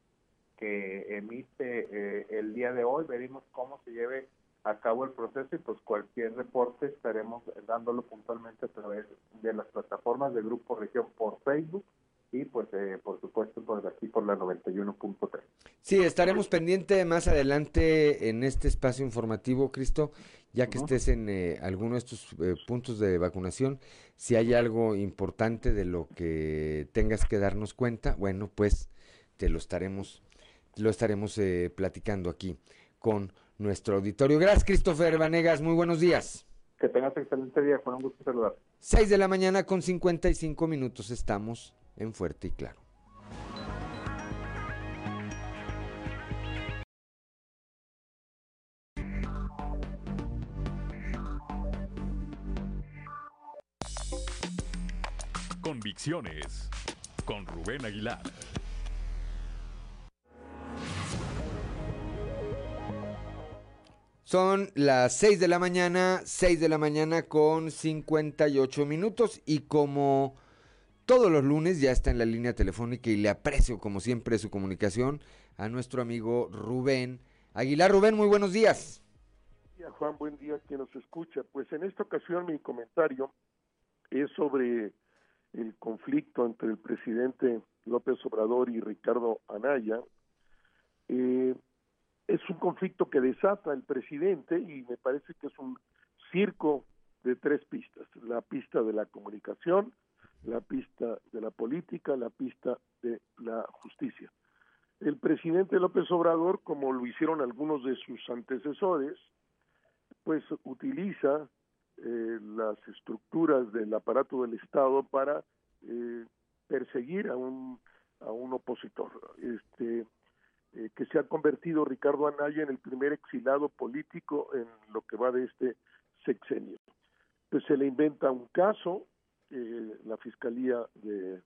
que emite eh, el día de hoy. Veremos cómo se lleve a cabo el proceso y pues cualquier reporte estaremos dándolo puntualmente a través de las plataformas de Grupo Región por Facebook y pues eh, por supuesto por aquí por la 91.3. Sí, estaremos pendientes más adelante en este espacio informativo, Cristo, ya que estés en eh, alguno de estos eh, puntos de vacunación, si hay algo importante de lo que tengas que darnos cuenta, bueno, pues te lo estaremos, lo estaremos platicando aquí con nuestro auditorio. Gracias, Christopher Vanegas. Muy buenos días. Que tengas excelente día. Con un gusto saludar. 6 de la mañana con 55 minutos. Estamos en Fuerte y Claro. Convicciones con Rubén Aguilar. Son las 6 de la mañana, 6 de la mañana con 58 minutos y como todos los lunes ya está en la línea telefónica y le aprecio como siempre su comunicación a nuestro amigo Rubén Aguilar. Rubén, muy buenos días. Juan, buen día quien nos escucha. Pues en esta ocasión mi comentario es sobre el conflicto entre el presidente López Obrador y Ricardo Anaya. Eh, es un conflicto que desata el presidente y me parece que es un circo de tres pistas. La pista de la comunicación, la pista de la política, la pista de la justicia. El presidente López Obrador, como lo hicieron algunos de sus antecesores, pues utiliza eh, las estructuras del aparato del Estado para eh, perseguir a un a un opositor. Este eh, que se ha convertido Ricardo Anaya en el primer exilado político en lo que va de este sexenio. Pues se le inventa un caso, eh, la Fiscalía de,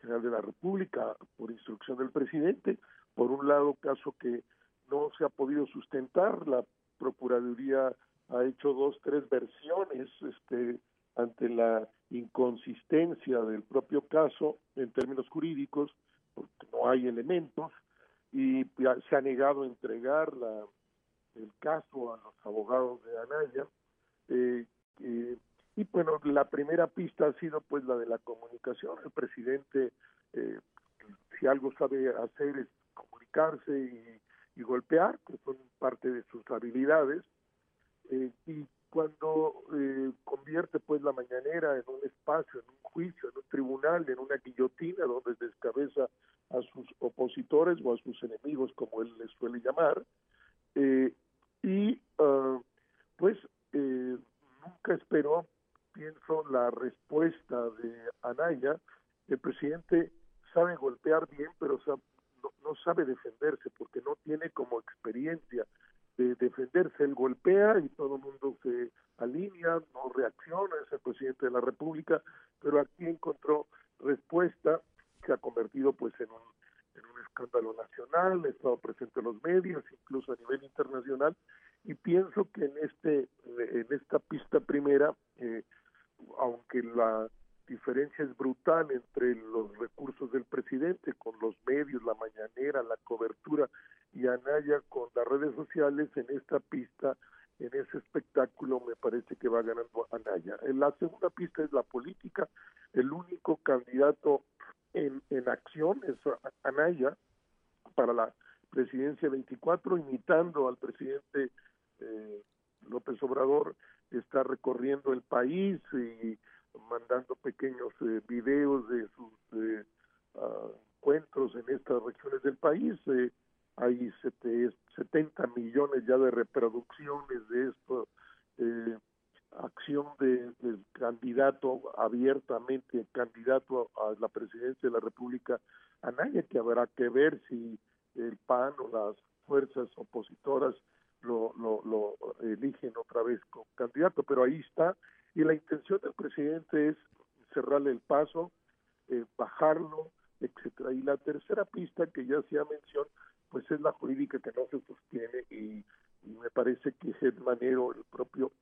General de la República, por instrucción del presidente, por un lado, caso que no se ha podido sustentar, la Procuraduría ha hecho dos, tres versiones este, ante la inconsistencia del propio caso en términos jurídicos, porque no hay elementos, y se ha negado a entregar la, el caso a los abogados de Anaya. Eh, eh, y bueno, la primera pista ha sido pues la de la comunicación. El presidente, eh, si algo sabe hacer es comunicarse y, y, golpear, que son parte de sus habilidades. y cuando convierte pues la mañanera en un espacio, en un juicio, en un tribunal, en una guillotina donde descabeza a sus opositores o a sus enemigos, como él les suele llamar, eh, y ah, pues eh, nunca esperó, pienso, la respuesta de Anaya. El presidente sabe golpear bien, pero no, sabe defenderse porque no tiene como experiencia de defenderse. Él golpea y todo el mundo se alinea, no reacciona, es el presidente de la República, pero aquí encontró respuesta se ha convertido pues en un, en un escándalo nacional, ha estado presente en los medios, incluso a nivel internacional, y pienso que en este en esta pista primera, eh, aunque la diferencia es brutal entre los recursos del presidente con los medios, la mañanera, la cobertura y Anaya con las redes sociales, en esta pista, en ese espectáculo, me parece que va ganando Anaya. En la segunda pista es la política, el único candidato en, en acción es Anaya para la presidencia 24, imitando al presidente eh, López Obrador, está recorriendo el país y mandando pequeños eh, videos de sus eh, ah, encuentros en estas regiones del país. hay 70 millones ya de reproducciones de esto, acción del candidato abiertamente, candidato a la presidencia de la República, Anaya, que habrá que ver si el PAN o las fuerzas opositoras lo, lo, lo eligen otra vez como candidato, pero ahí está, y la intención del presidente es cerrarle el paso, eh, bajarlo, etcétera. Y la tercera pista que ya se ha mencionado, pues es la jurídica que no se sostiene. Y, me parece que Ed Manero, el propio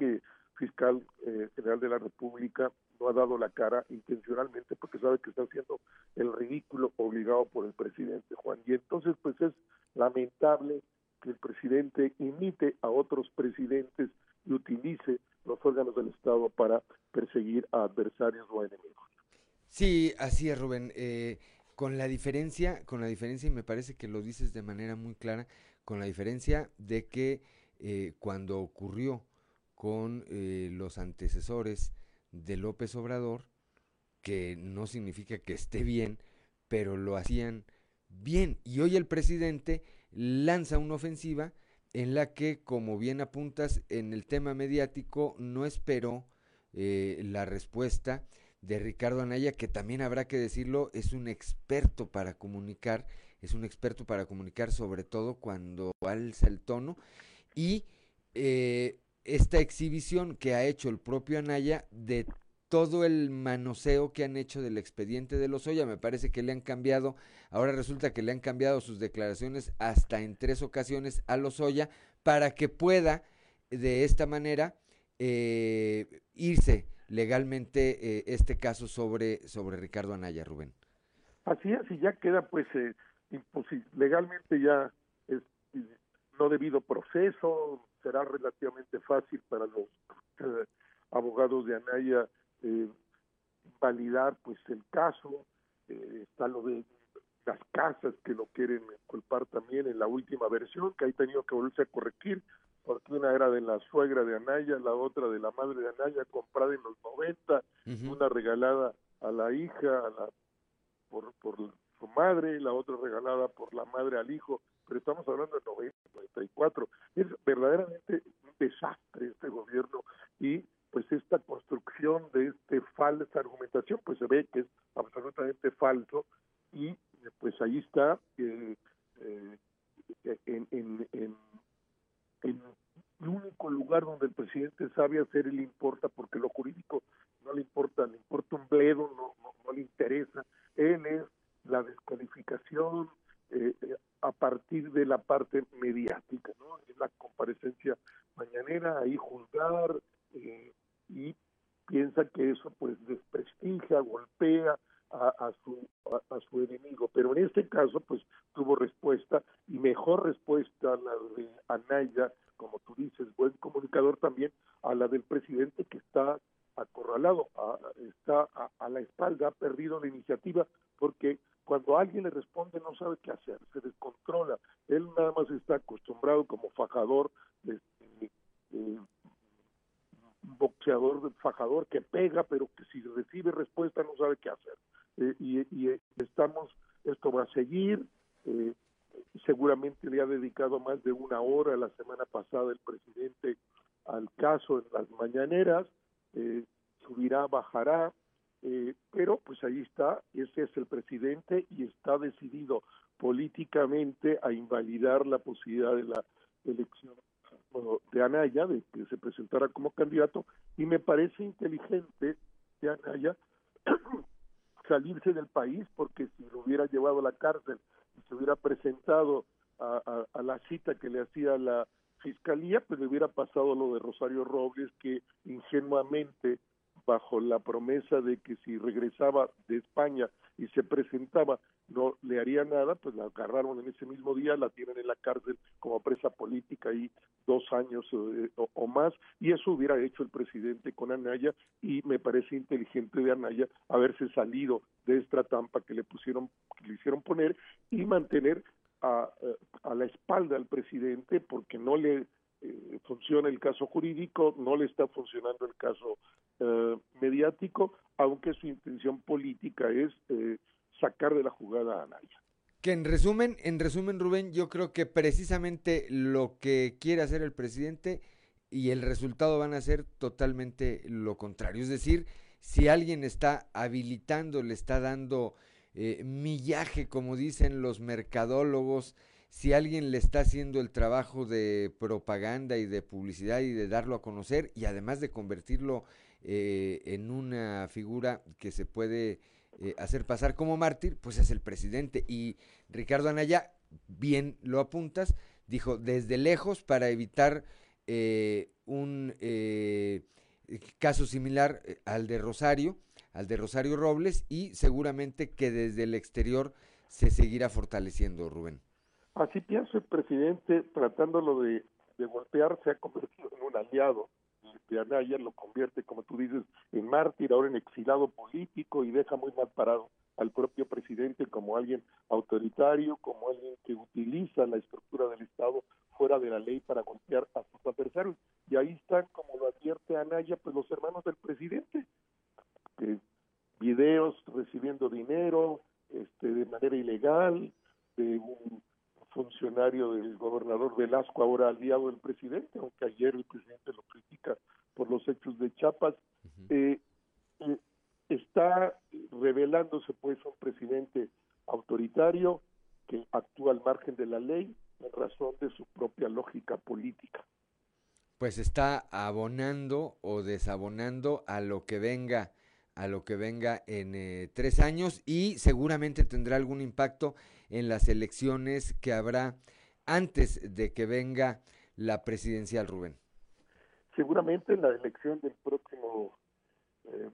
eh, fiscal eh, general de la República, no ha dado la cara intencionalmente porque sabe que está haciendo el ridículo obligado por el presidente Juan. Y entonces, pues es lamentable que el presidente imite a otros presidentes y utilice los órganos del Estado para perseguir a adversarios o enemigos. Sí, así es, Rubén. Eh, con la diferencia, con la diferencia, y me parece que lo dices de manera muy clara, con la diferencia de que eh, cuando ocurrió con eh, los antecesores de López Obrador, que no significa que esté bien, pero lo hacían bien. Y hoy el presidente lanza una ofensiva en la que, como bien apuntas, en el tema mediático no esperó eh, la respuesta de Ricardo Anaya, que también habrá que decirlo, es un experto para comunicar, es un experto para comunicar sobre todo cuando alza el tono y eh, esta exhibición que ha hecho el propio Anaya de todo el manoseo que han hecho del expediente de Lozoya, me parece que le han cambiado, ahora resulta que le han cambiado sus declaraciones hasta en tres ocasiones a Lozoya para que pueda de esta manera eh, irse legalmente eh, este caso sobre, sobre Ricardo Anaya, Rubén. Así es, ya queda pues eh, legalmente ya es no debido proceso, será relativamente fácil para los eh, abogados de Anaya eh, validar pues el caso, está lo de las casas que lo quieren culpar también en la última versión, que ha tenido que volverse a corregir, porque una era de la suegra de Anaya, la otra de la madre de Anaya, comprada en los 90, una regalada a la hija, a la, por, por su madre, la otra regalada por la madre al hijo, pero estamos hablando de 90, 94. Es verdaderamente un desastre este gobierno y pues esta construcción de este falsa argumentación, pues se ve que es absolutamente falso y pues ahí está eh, eh, en, en, en el único lugar donde el presidente sabe hacer y le importa, porque lo jurídico no le importa, le importa un bledo, no, no, le interesa. Él es la descalificación eh, a partir de la parte mediática, ¿no? Es la comparecencia mañanera, ahí juzgar eh, y piensa que eso pues desprestigia, golpea a, su a, su enemigo pero en este caso pues tuvo respuesta y mejor respuesta la de Anaya como tú dices buen comunicador también a la del presidente que está acorralado está a, la espalda ha perdido la iniciativa porque cuando alguien le responde no sabe qué hacer se descontrola. Él nada más está acostumbrado como fajador de, eh, boxeador fajador que pega pero que si recibe respuesta no sabe qué hacer. Eh, y, eh, estamos, esto va a seguir, eh, seguramente le ha dedicado más de una hora la semana pasada el presidente al caso en las mañaneras, subirá, bajará, pero pues ahí está, ese es el presidente y está decidido políticamente a invalidar la posibilidad de la elección de Anaya, de que se presentara como candidato, y me parece inteligente de Anaya salirse del país porque si lo hubiera llevado a la cárcel y se hubiera presentado a, a, la cita que le hacía la fiscalía, pues le hubiera pasado lo de Rosario Robles que ingenuamente bajo la promesa de que si regresaba de España y se presentaba no le haría nada, pues la agarraron en ese mismo día, la tienen en la cárcel como presa política y dos años eh, o, más, y eso hubiera hecho el presidente con Anaya, y me parece inteligente de Anaya haberse salido de esta trampa que le pusieron, que le hicieron poner y mantener a, eh, a la espalda al presidente porque no le eh, funciona el caso jurídico, no le está funcionando el caso eh, mediático, aunque su intención política es eh, sacar de la jugada a Anaya. Que en resumen, en resumen, Rubén, yo creo que precisamente lo que quiere hacer el presidente y el resultado van a ser totalmente lo contrario. Es decir, si alguien está habilitando, le está dando eh, millaje, como dicen los mercadólogos, si alguien le está haciendo el trabajo de propaganda y de publicidad y de darlo a conocer y además de convertirlo eh, en una figura que se puede eh, hacer pasar como mártir, pues es el presidente. Y Ricardo Anaya, bien lo apuntas, dijo desde lejos para evitar eh, un caso similar al de Rosario, al de Rosario Robles, y seguramente que desde el exterior se seguirá fortaleciendo, Rubén. Así pienso el presidente, tratándolo de, de golpear, se ha convertido en un aliado de Anaya, lo convierte, como tú dices, en mártir, ahora en exilado político y deja muy mal parado al propio presidente como alguien autoritario, como alguien que utiliza la estructura del Estado fuera de la ley para golpear a sus adversarios. Y ahí están, como lo advierte Anaya, pues los hermanos del presidente, que videos recibiendo dinero este, de manera ilegal, de un funcionario del gobernador Velasco, ahora aliado del presidente, aunque ayer el presidente lo critica por los hechos de Chiapas, eh, eh, está revelándose pues un presidente autoritario que actúa al margen de la ley en razón de su propia lógica política. Pues está abonando o desabonando a lo que venga, a lo que venga en eh, tres años y seguramente tendrá algún impacto en las elecciones que habrá antes de que venga la presidencial, Rubén? Seguramente en la elección del próximo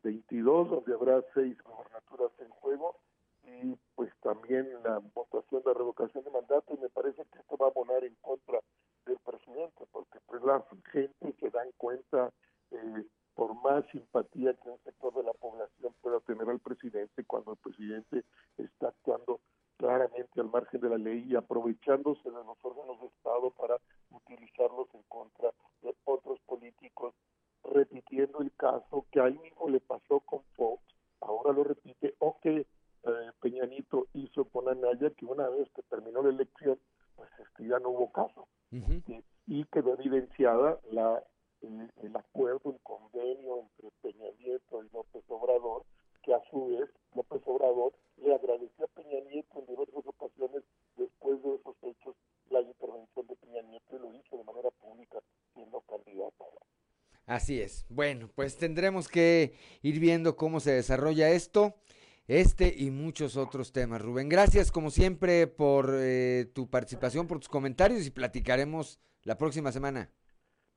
22, eh, donde habrá seis gobernaturas en juego, y pues también la votación de revocación de mandato, y me parece que esto va a abonar en contra del presidente, porque pues la gente se dan cuenta, eh, por más simpatía que un sector de la población pueda tener al presidente, cuando el presidente está actuando claramente al margen de la ley y aprovechándose de los órganos de Estado para utilizarlos en contra de otros políticos, repitiendo el caso que ahí mismo le pasó con Fox, ahora lo repite, o que eh, Peñanito hizo con Anaya, que una vez que terminó la elección, pues este, ya no hubo caso. y quedó evidenciada la el acuerdo, el convenio entre Peña Nieto y López Obrador, que a su vez López Obrador le agradeció a Peña Nieto en diversas ocasiones después de esos hechos la intervención de Peña Nieto y lo hizo de manera pública siendo candidato. Así es. Bueno, pues tendremos que ir viendo cómo se desarrolla esto, este y muchos otros temas. Rubén, gracias como siempre por eh, tu participación, por tus comentarios y platicaremos la próxima semana.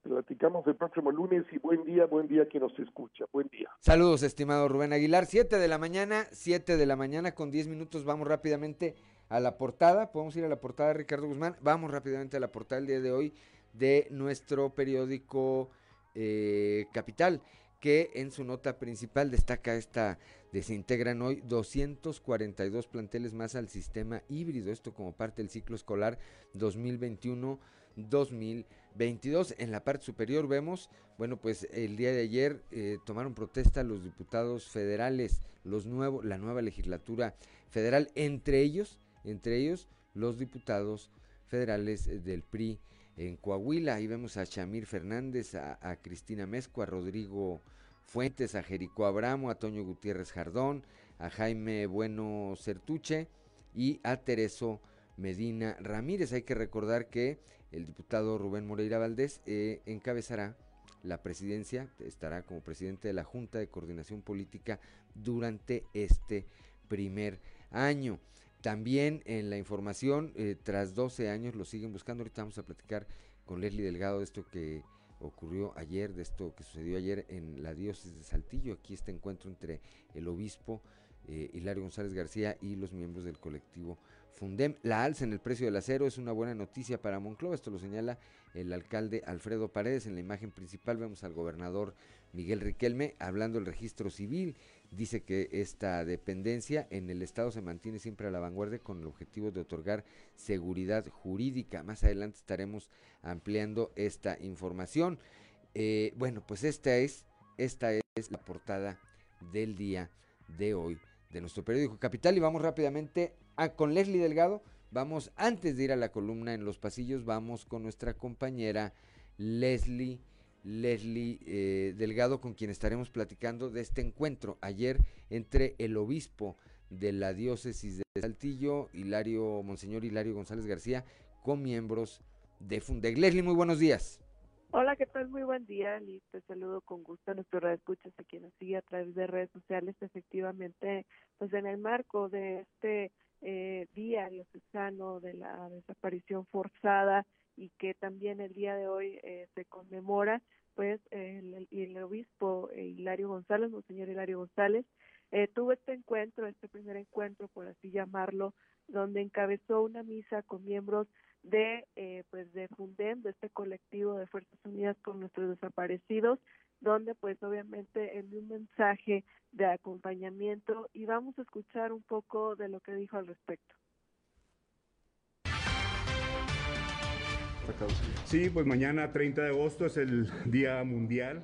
Platicamos el próximo lunes y buen día, buen día que nos escucha, buen día. Saludos, estimado Rubén Aguilar. Siete de la mañana, siete de la mañana con diez minutos. Vamos rápidamente a la portada. Podemos ir a la portada de Ricardo Guzmán. Vamos rápidamente a la portada del día de hoy de nuestro periódico eh, Capital, que en su nota principal destaca esta desintegran hoy 242 planteles más al sistema híbrido. Esto como parte del ciclo escolar 2021. 2022. En la parte superior vemos, bueno, pues el día de ayer eh, tomaron protesta los diputados federales, los nuevos, la nueva legislatura federal, entre ellos, entre ellos los diputados federales del PRI en Coahuila. Ahí vemos a Chamir Fernández, a, Cristina Mezco, a Rodrigo Fuentes, a Jericó Abramo, a Toño Gutiérrez Jardón, a Jaime Bueno Certuche y a Tereso Medina Ramírez. Hay que recordar que el diputado Rubén Moreira Valdés eh, encabezará la presidencia, estará como presidente de la Junta de Coordinación Política durante este primer año. También en la información, eh, tras 12 años lo siguen buscando. Ahorita vamos a platicar con Leslie Delgado de esto que ocurrió ayer, de esto que sucedió ayer en la diócesis de Saltillo. Aquí este encuentro entre el obispo eh, Hilario González García y los miembros del colectivo Fundem. La alza en el precio del acero es una buena noticia para Monclova, esto lo señala el alcalde Alfredo Paredes. En la imagen principal vemos al gobernador Miguel Riquelme hablando del registro civil. Dice que esta dependencia en el Estado se mantiene siempre a la vanguardia con el objetivo de otorgar seguridad jurídica. Más adelante estaremos ampliando esta información. Eh, bueno, pues esta es, esta es la portada del día de hoy de nuestro periódico Capital y vamos rápidamente ah, con Leslie Delgado. Vamos, antes de ir a la columna en los pasillos, vamos con nuestra compañera Leslie, Leslie eh, Delgado, con quien estaremos platicando de este encuentro ayer entre el obispo de la diócesis de Saltillo, Hilario, Monseñor Hilario González García, con miembros de Fundeg. Leslie, muy buenos días. Hola, ¿qué tal? Muy buen día, Liz. Te saludo con gusto a nuestro escuchas a quien nos sigue a través de redes sociales. Efectivamente, pues en el marco de este eh, día diocesano de la desaparición forzada y que también el día de hoy eh, se conmemora, pues el, el, obispo Hilario González, Monseñor Hilario González, eh, tuvo este encuentro, este primer encuentro, por así llamarlo, donde encabezó una misa con miembros de eh, pues de Fundem, de este colectivo de Fuerzas Unidas con nuestros desaparecidos, donde pues obviamente envió un mensaje de acompañamiento y vamos a escuchar un poco de lo que dijo al respecto. Sí, pues mañana 30 de agosto es el Día Mundial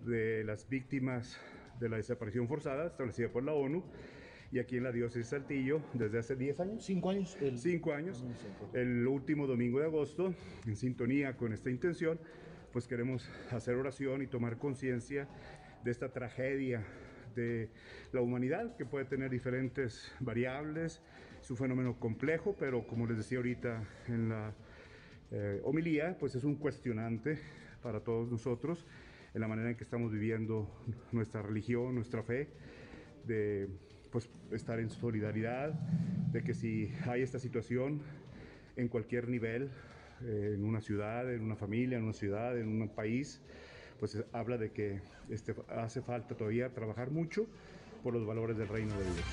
de las Víctimas de la Desaparición Forzada, establecida por la ONU y aquí en la diócesis de Saltillo desde hace 10 años. 5 años. El... Cinco años. El último domingo de agosto, en sintonía con esta intención, pues queremos hacer oración y tomar conciencia de esta tragedia de la humanidad que puede tener diferentes variables, es un fenómeno complejo, pero como les decía ahorita en la eh, homilía, pues es un cuestionante para todos nosotros en la manera en que estamos viviendo nuestra religión, nuestra fe, de pues estar en solidaridad, de que si hay esta situación en cualquier nivel, eh, en una ciudad, en una familia, en una ciudad, en un país, pues habla de que este, hace falta todavía trabajar mucho por los valores del reino de Dios.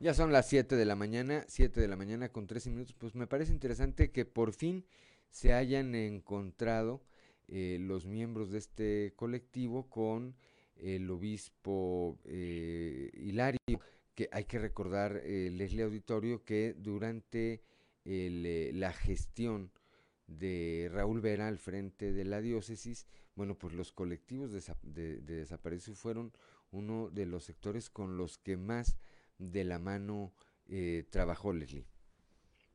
Ya son las 7 de la mañana, 7 de la mañana con 13 minutos, pues me parece interesante que por fin se hayan encontrado eh, los miembros de este colectivo con el obispo eh, Hilario, que hay que recordar, eh, Leslie Auditorio, que durante eh, la gestión de Raúl Vera al frente de la diócesis, bueno, pues los colectivos de, de, desaparecidos fueron uno de los sectores con los que más de la mano eh, trabajó Leslie.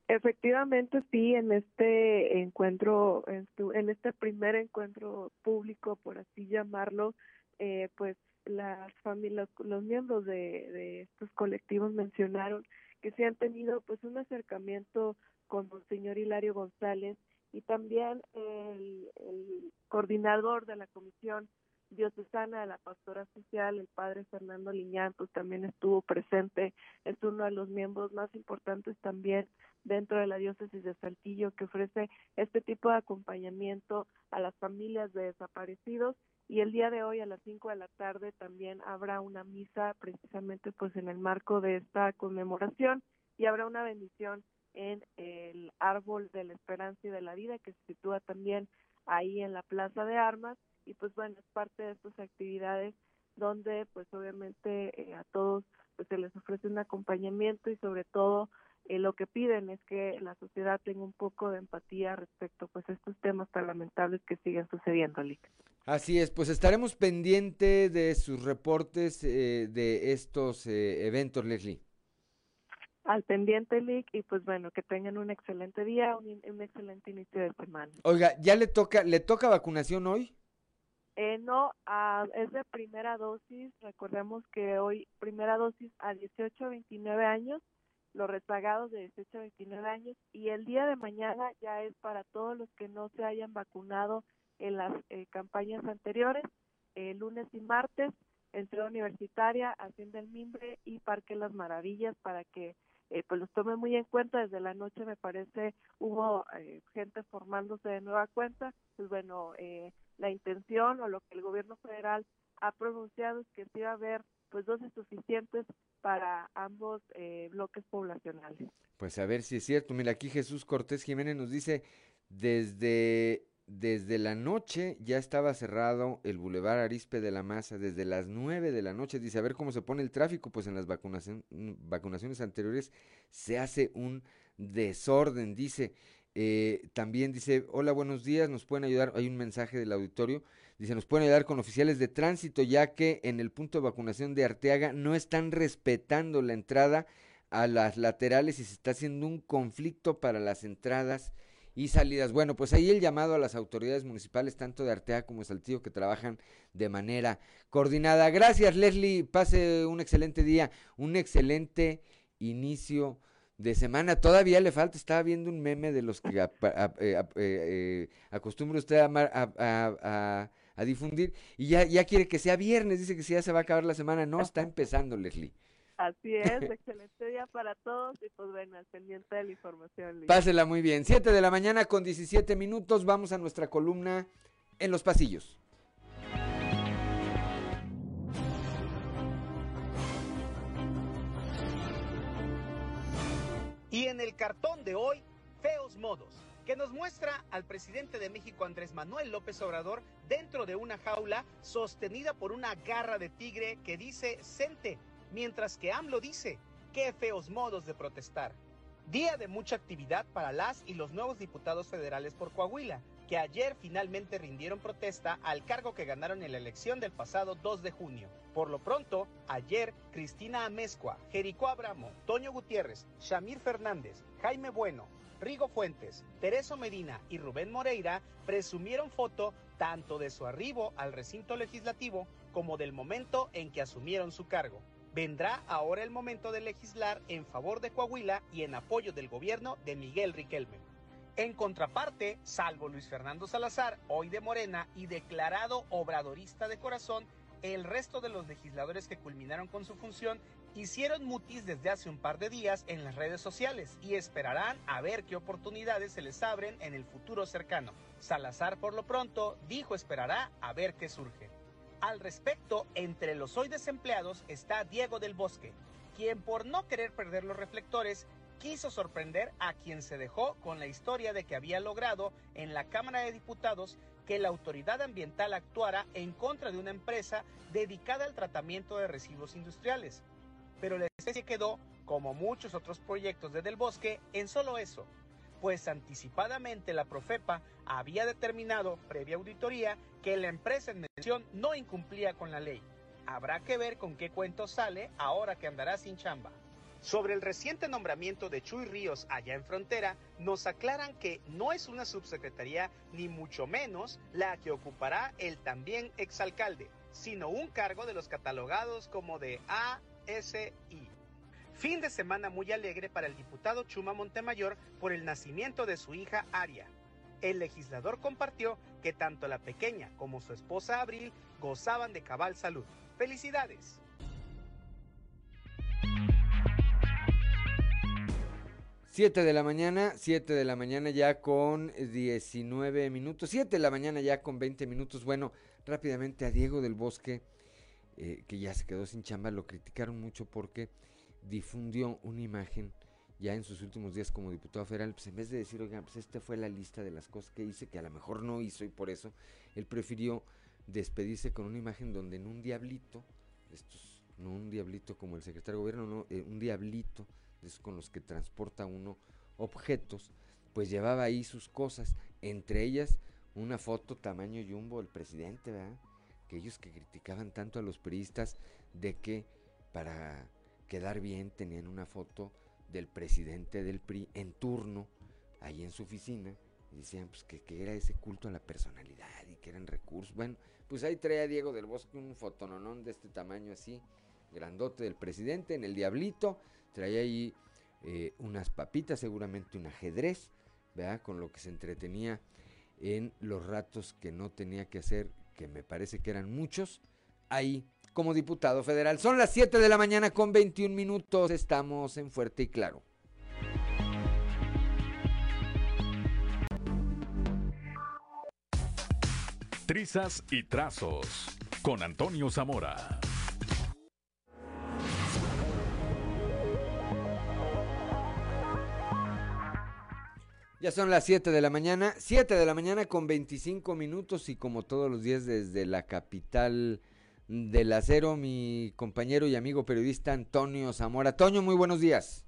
Efectivamente, sí, en este encuentro, en este primer encuentro público, por así llamarlo, eh, pues las familias, los miembros de, estos colectivos mencionaron que se han tenido pues un acercamiento con el señor Hilario González y también el, el coordinador de la comisión diocesana de la pastora social, el padre Fernando Liñán, pues también estuvo presente, es uno de los miembros más importantes también dentro de la diócesis de Saltillo que ofrece este tipo de acompañamiento a las familias de desaparecidos y el día de hoy a las 5 de la tarde también habrá una misa precisamente pues en el marco de esta conmemoración y habrá una bendición en el árbol de la esperanza y de la vida que se sitúa también ahí en la Plaza de Armas y pues bueno, es parte de estas actividades donde pues obviamente eh, a todos pues se les ofrece un acompañamiento y sobre todo eh, lo que piden es que la sociedad tenga un poco de empatía respecto pues a estos temas tan lamentables que siguen sucediendo, Lick. Así es, pues estaremos pendientes de sus reportes eh, de estos eh, eventos, Leslie. Al pendiente, Lick, y pues bueno, que tengan un excelente día, un, un, excelente inicio de semana. Oiga, ¿ya le toca, le toca vacunación hoy? Eh, no, uh, es de primera dosis, recordemos que hoy primera dosis a 18 a 29 años, los rezagados de 18 a 29 años, y el día de mañana ya es para todos los que no se hayan vacunado en las eh, campañas anteriores, eh, lunes y martes, en Ciudad Universitaria, Hacienda el Mimbre y Parque Las Maravillas para que eh, pues los tomen muy en cuenta. Desde la noche me parece hubo eh, gente formándose de nueva cuenta. Pues bueno, eh, la intención o lo que el gobierno federal ha pronunciado es que sí va a haber pues dosis suficientes para ambos eh, bloques poblacionales. Pues a ver si es cierto. Mira, aquí Jesús Cortés Jiménez nos dice, desde desde la noche ya estaba cerrado el Boulevard Arispe de la Maza, desde las 9 de la noche. Dice, a ver cómo se pone el tráfico, pues en las vacunación, vacunaciones anteriores se hace un desorden, dice. Eh, también dice, hola, buenos días, nos pueden ayudar, hay un mensaje del auditorio, dice, nos pueden ayudar con oficiales de tránsito, ya que en el punto de vacunación de Arteaga no están respetando la entrada a las laterales y se está haciendo un conflicto para las entradas y salidas. Bueno, pues ahí el llamado a las autoridades municipales, tanto de Arteaga como de Saltillo, que trabajan de manera coordinada. Gracias, Leslie. Pase un excelente día, un excelente inicio de semana. Todavía le falta, estaba viendo un meme de los que a, eh, acostumbra usted a, a, difundir y ya, ya quiere que sea viernes, dice que si ya se va a acabar la semana. No, está empezando, Leslie. Así es, excelente día para todos y pues bueno, al pendiente de la información. Pásela muy bien. Siete de la mañana con 17 minutos, vamos a nuestra columna en los pasillos. Y en el cartón de hoy, feos modos, que nos muestra al presidente de México Andrés Manuel López Obrador dentro de una jaula sostenida por una garra de tigre que dice Sente, mientras que AMLO dice, qué feos modos de protestar. Día de mucha actividad para las y los nuevos diputados federales por Coahuila, que ayer finalmente rindieron protesta al cargo que ganaron en la elección del pasado 2 de junio. Por lo pronto, ayer Cristina Amezcua, Jericó Abramo, Toño Gutiérrez, Shamir Fernández, Jaime Bueno, Rigo Fuentes, Tereso Medina y Rubén Moreira presumieron foto tanto de su arribo al recinto legislativo como del momento en que asumieron su cargo. Vendrá ahora el momento de legislar en favor de Coahuila y en apoyo del gobierno de Miguel Riquelme. En contraparte, salvo Luis Fernando Salazar, hoy de Morena y declarado obradorista de corazón, el resto de los legisladores que culminaron con su función hicieron mutis desde hace un par de días en las redes sociales y esperarán a ver qué oportunidades se les abren en el futuro cercano. Salazar por lo pronto dijo esperará a ver qué surge. Al respecto, entre los hoy desempleados está Diego del Bosque, quien por no querer perder los reflectores quiso sorprender a quien se dejó con la historia de que había logrado en la Cámara de Diputados que la autoridad ambiental actuara en contra de una empresa dedicada al tratamiento de residuos industriales. Pero la especie quedó, como muchos otros proyectos de Del Bosque, en solo eso, pues anticipadamente la Profepa había determinado, previa auditoría, que la empresa en mención no incumplía con la ley. Habrá que ver con qué cuento sale ahora que andará sin chamba. Sobre el reciente nombramiento de Chuy Ríos allá en frontera, nos aclaran que no es una subsecretaría ni mucho menos la que ocupará el también exalcalde, sino un cargo de los catalogados como de ASI. Fin de semana muy alegre para el diputado Chuma Montemayor por el nacimiento de su hija Aria. El legislador compartió que tanto la pequeña como su esposa Abril gozaban de cabal salud. ¡Felicidades! 7 de la mañana, 7 de la mañana ya con 19 minutos, 7 de la mañana ya con 20 minutos. Bueno, rápidamente a Diego del Bosque, eh, que ya se quedó sin chamba, lo criticaron mucho porque difundió una imagen ya en sus últimos días como diputado federal, pues en vez de decir, oigan, pues esta fue la lista de las cosas que hice, que a lo mejor no hizo y por eso él prefirió despedirse con una imagen donde en un diablito, estos, no un diablito como el secretario de gobierno, no, eh, un diablito es con los que transporta uno objetos, pues llevaba ahí sus cosas, entre ellas una foto tamaño jumbo del presidente, ¿verdad? Que ellos que criticaban tanto a los periodistas de que para quedar bien tenían una foto del presidente del PRI en turno ahí en su oficina y decían pues que, que era ese culto a la personalidad y que eran recursos. Bueno, pues ahí traía Diego del Bosque un fotononón de este tamaño así, grandote del presidente en el diablito Traía ahí eh, unas papitas, seguramente un ajedrez, ¿verdad? Con lo que se entretenía en los ratos que no tenía que hacer, que me parece que eran muchos, ahí como diputado federal. Son las 7 de la mañana con 21 minutos, estamos en Fuerte y Claro. Trizas y Trazos con Antonio Zamora. Ya son las 7 de la mañana, 7 de la mañana con 25 minutos y como todos los días desde la capital del acero, mi compañero y amigo periodista Antonio Zamora. Toño, muy buenos días.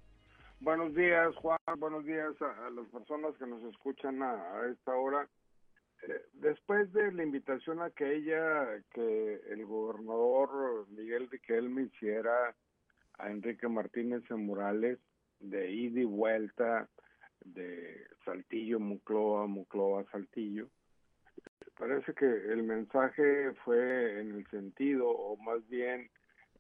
Buenos días, Juan. Buenos días a, las personas que nos escuchan a, esta hora. Eh, después de la invitación a que que el gobernador Miguel Riquelme hiciera a Enrique Martínez en Morales de ida y vuelta de Saltillo, Mucloa, Mucloa, Saltillo, parece que el mensaje fue en el sentido, o más bien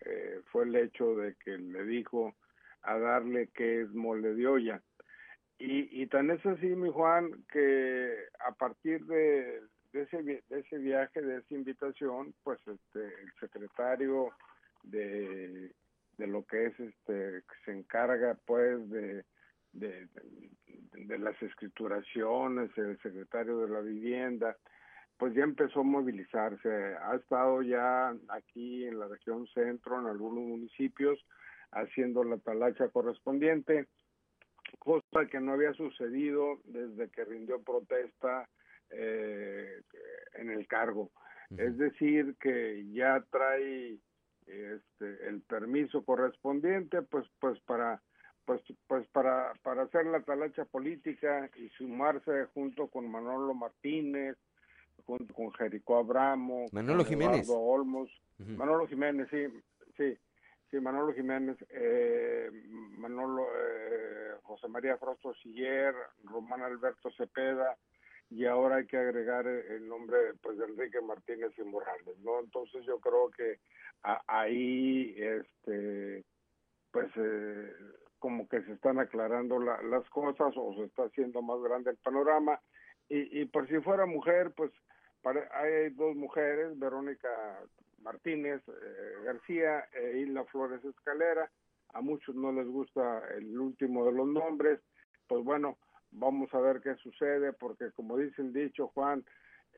eh, fue el hecho de que le dijo a darle que es mole de olla. Y, y tan es así, mi Juan, que a partir de, de, ese, de ese viaje, de esa invitación, pues este, el secretario de, de lo que es, este, que se encarga pues de, de, las escrituraciones, el secretario de la vivienda, pues ya empezó a movilizarse. Ha estado ya aquí en la región centro, en algunos municipios, haciendo la talacha correspondiente, cosa que no había sucedido desde que rindió protesta eh, en el cargo. Es decir, que ya trae este, el permiso correspondiente, pues, pues para pues, pues para, para hacer la talacha política y sumarse junto con Manolo Martínez, junto con Jericó Abramo, Manolo Jiménez. Eduardo Olmos, Ujú. Manolo Jiménez, sí, sí, sí, Manolo Jiménez, eh, Manolo, eh, José María Frosto Siller, Román Alberto Cepeda, y ahora hay que agregar el nombre pues de Enrique Martínez y Morales, ¿no? Entonces yo creo que a- ahí, este, pues eh, como que se están aclarando la- las cosas o se está haciendo más grande el panorama. Y, y por si fuera mujer, pues pare- hay dos mujeres, Verónica Martínez eh, García e Isla Flores Escalera, a muchos no les gusta el último de los nombres, pues bueno, vamos a ver qué sucede, porque como dice el dicho, Juan,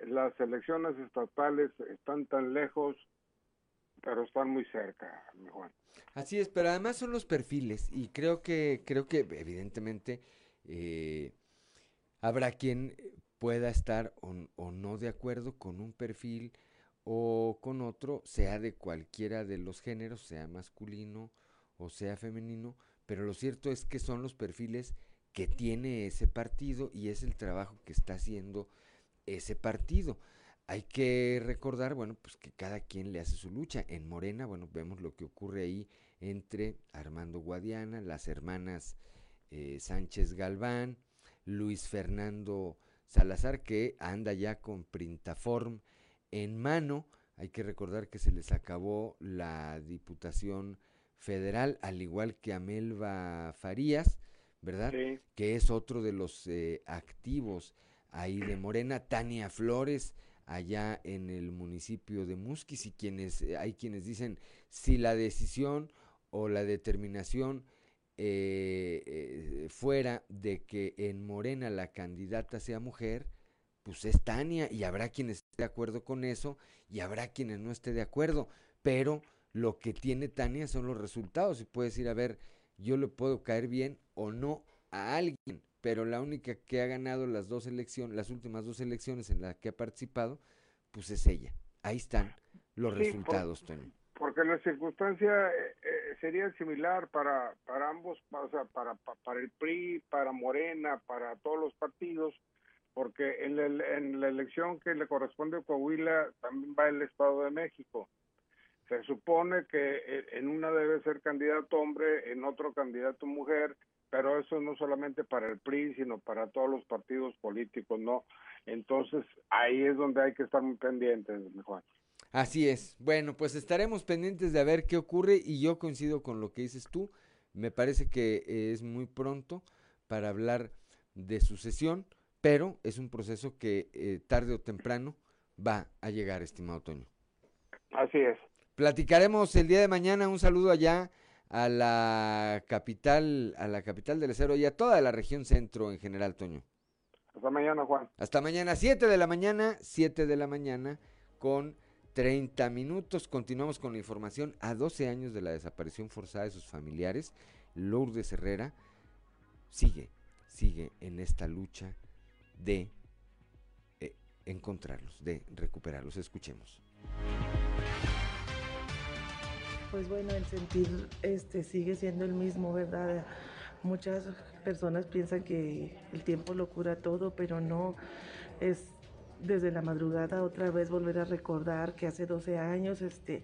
las elecciones estatales están tan lejos, pero están muy cerca, mi Juan. Así es, pero además son los perfiles y creo que, creo que evidentemente eh, habrá quien pueda estar o, o no de acuerdo con un perfil o con otro, sea de cualquiera de los géneros, sea masculino o sea femenino, pero lo cierto es que son los perfiles que tiene ese partido y es el trabajo que está haciendo ese partido. Hay que recordar, bueno, pues que cada quien le hace su lucha. En Morena, bueno, vemos lo que ocurre ahí entre Armando Guadiana, las hermanas eh, Sánchez Galván, Luis Fernando Salazar, que anda ya con Printaform en mano. Hay que recordar que se les acabó la Diputación Federal, al igual que a Melba Farías, ¿verdad? Sí. Que es otro de los eh, activos ahí de Morena, Tania Flores, allá en el municipio de Musquis, y quienes, eh, hay quienes dicen si la decisión o la determinación eh, eh, fuera de que en Morena la candidata sea mujer, pues es Tania, y habrá quienes esté de acuerdo con eso, y habrá quienes no esté de acuerdo, pero lo que tiene Tania son los resultados, y puedes ir a ver, yo le puedo caer bien o no a alguien, pero la única que ha ganado las dos elecciones, las últimas dos elecciones en las que ha participado, pues es ella. Ahí están los Sí, por- resultados, porque la circunstancia eh, eh, sería similar para para ambos, o sea, para, pa- para el PRI, para Morena, para todos los partidos, porque en la, en la elección que le corresponde a Coahuila también va el Estado de México. Se supone que eh, en una debe ser candidato hombre, en otro candidato mujer, pero eso no solamente para el PRI, sino para todos los partidos políticos, ¿no? Entonces ahí es donde hay que estar muy pendientes, mi Juan. Así es. Bueno, pues estaremos pendientes de a ver qué ocurre y yo coincido con lo que dices tú. Me parece que eh, es muy pronto para hablar de sucesión, pero es un proceso que eh, tarde o temprano va a llegar, estimado Toño. Así es. Platicaremos el día de mañana. Un saludo allá a la capital, a la capital del acero y a toda la región centro en general, Toño. Hasta mañana, Juan. Hasta mañana, 7 de la mañana, 7 de la mañana con 30 minutos. Continuamos con la información. A 12 años de la desaparición forzada de sus familiares, Lourdes Herrera sigue, sigue en esta lucha de eh, encontrarlos, de recuperarlos. Escuchemos. Pues bueno, el sentir este sigue siendo el mismo, ¿verdad? Muchas personas piensan que el tiempo lo cura todo, pero no. Es desde la madrugada otra vez volver a recordar que hace 12 años, este,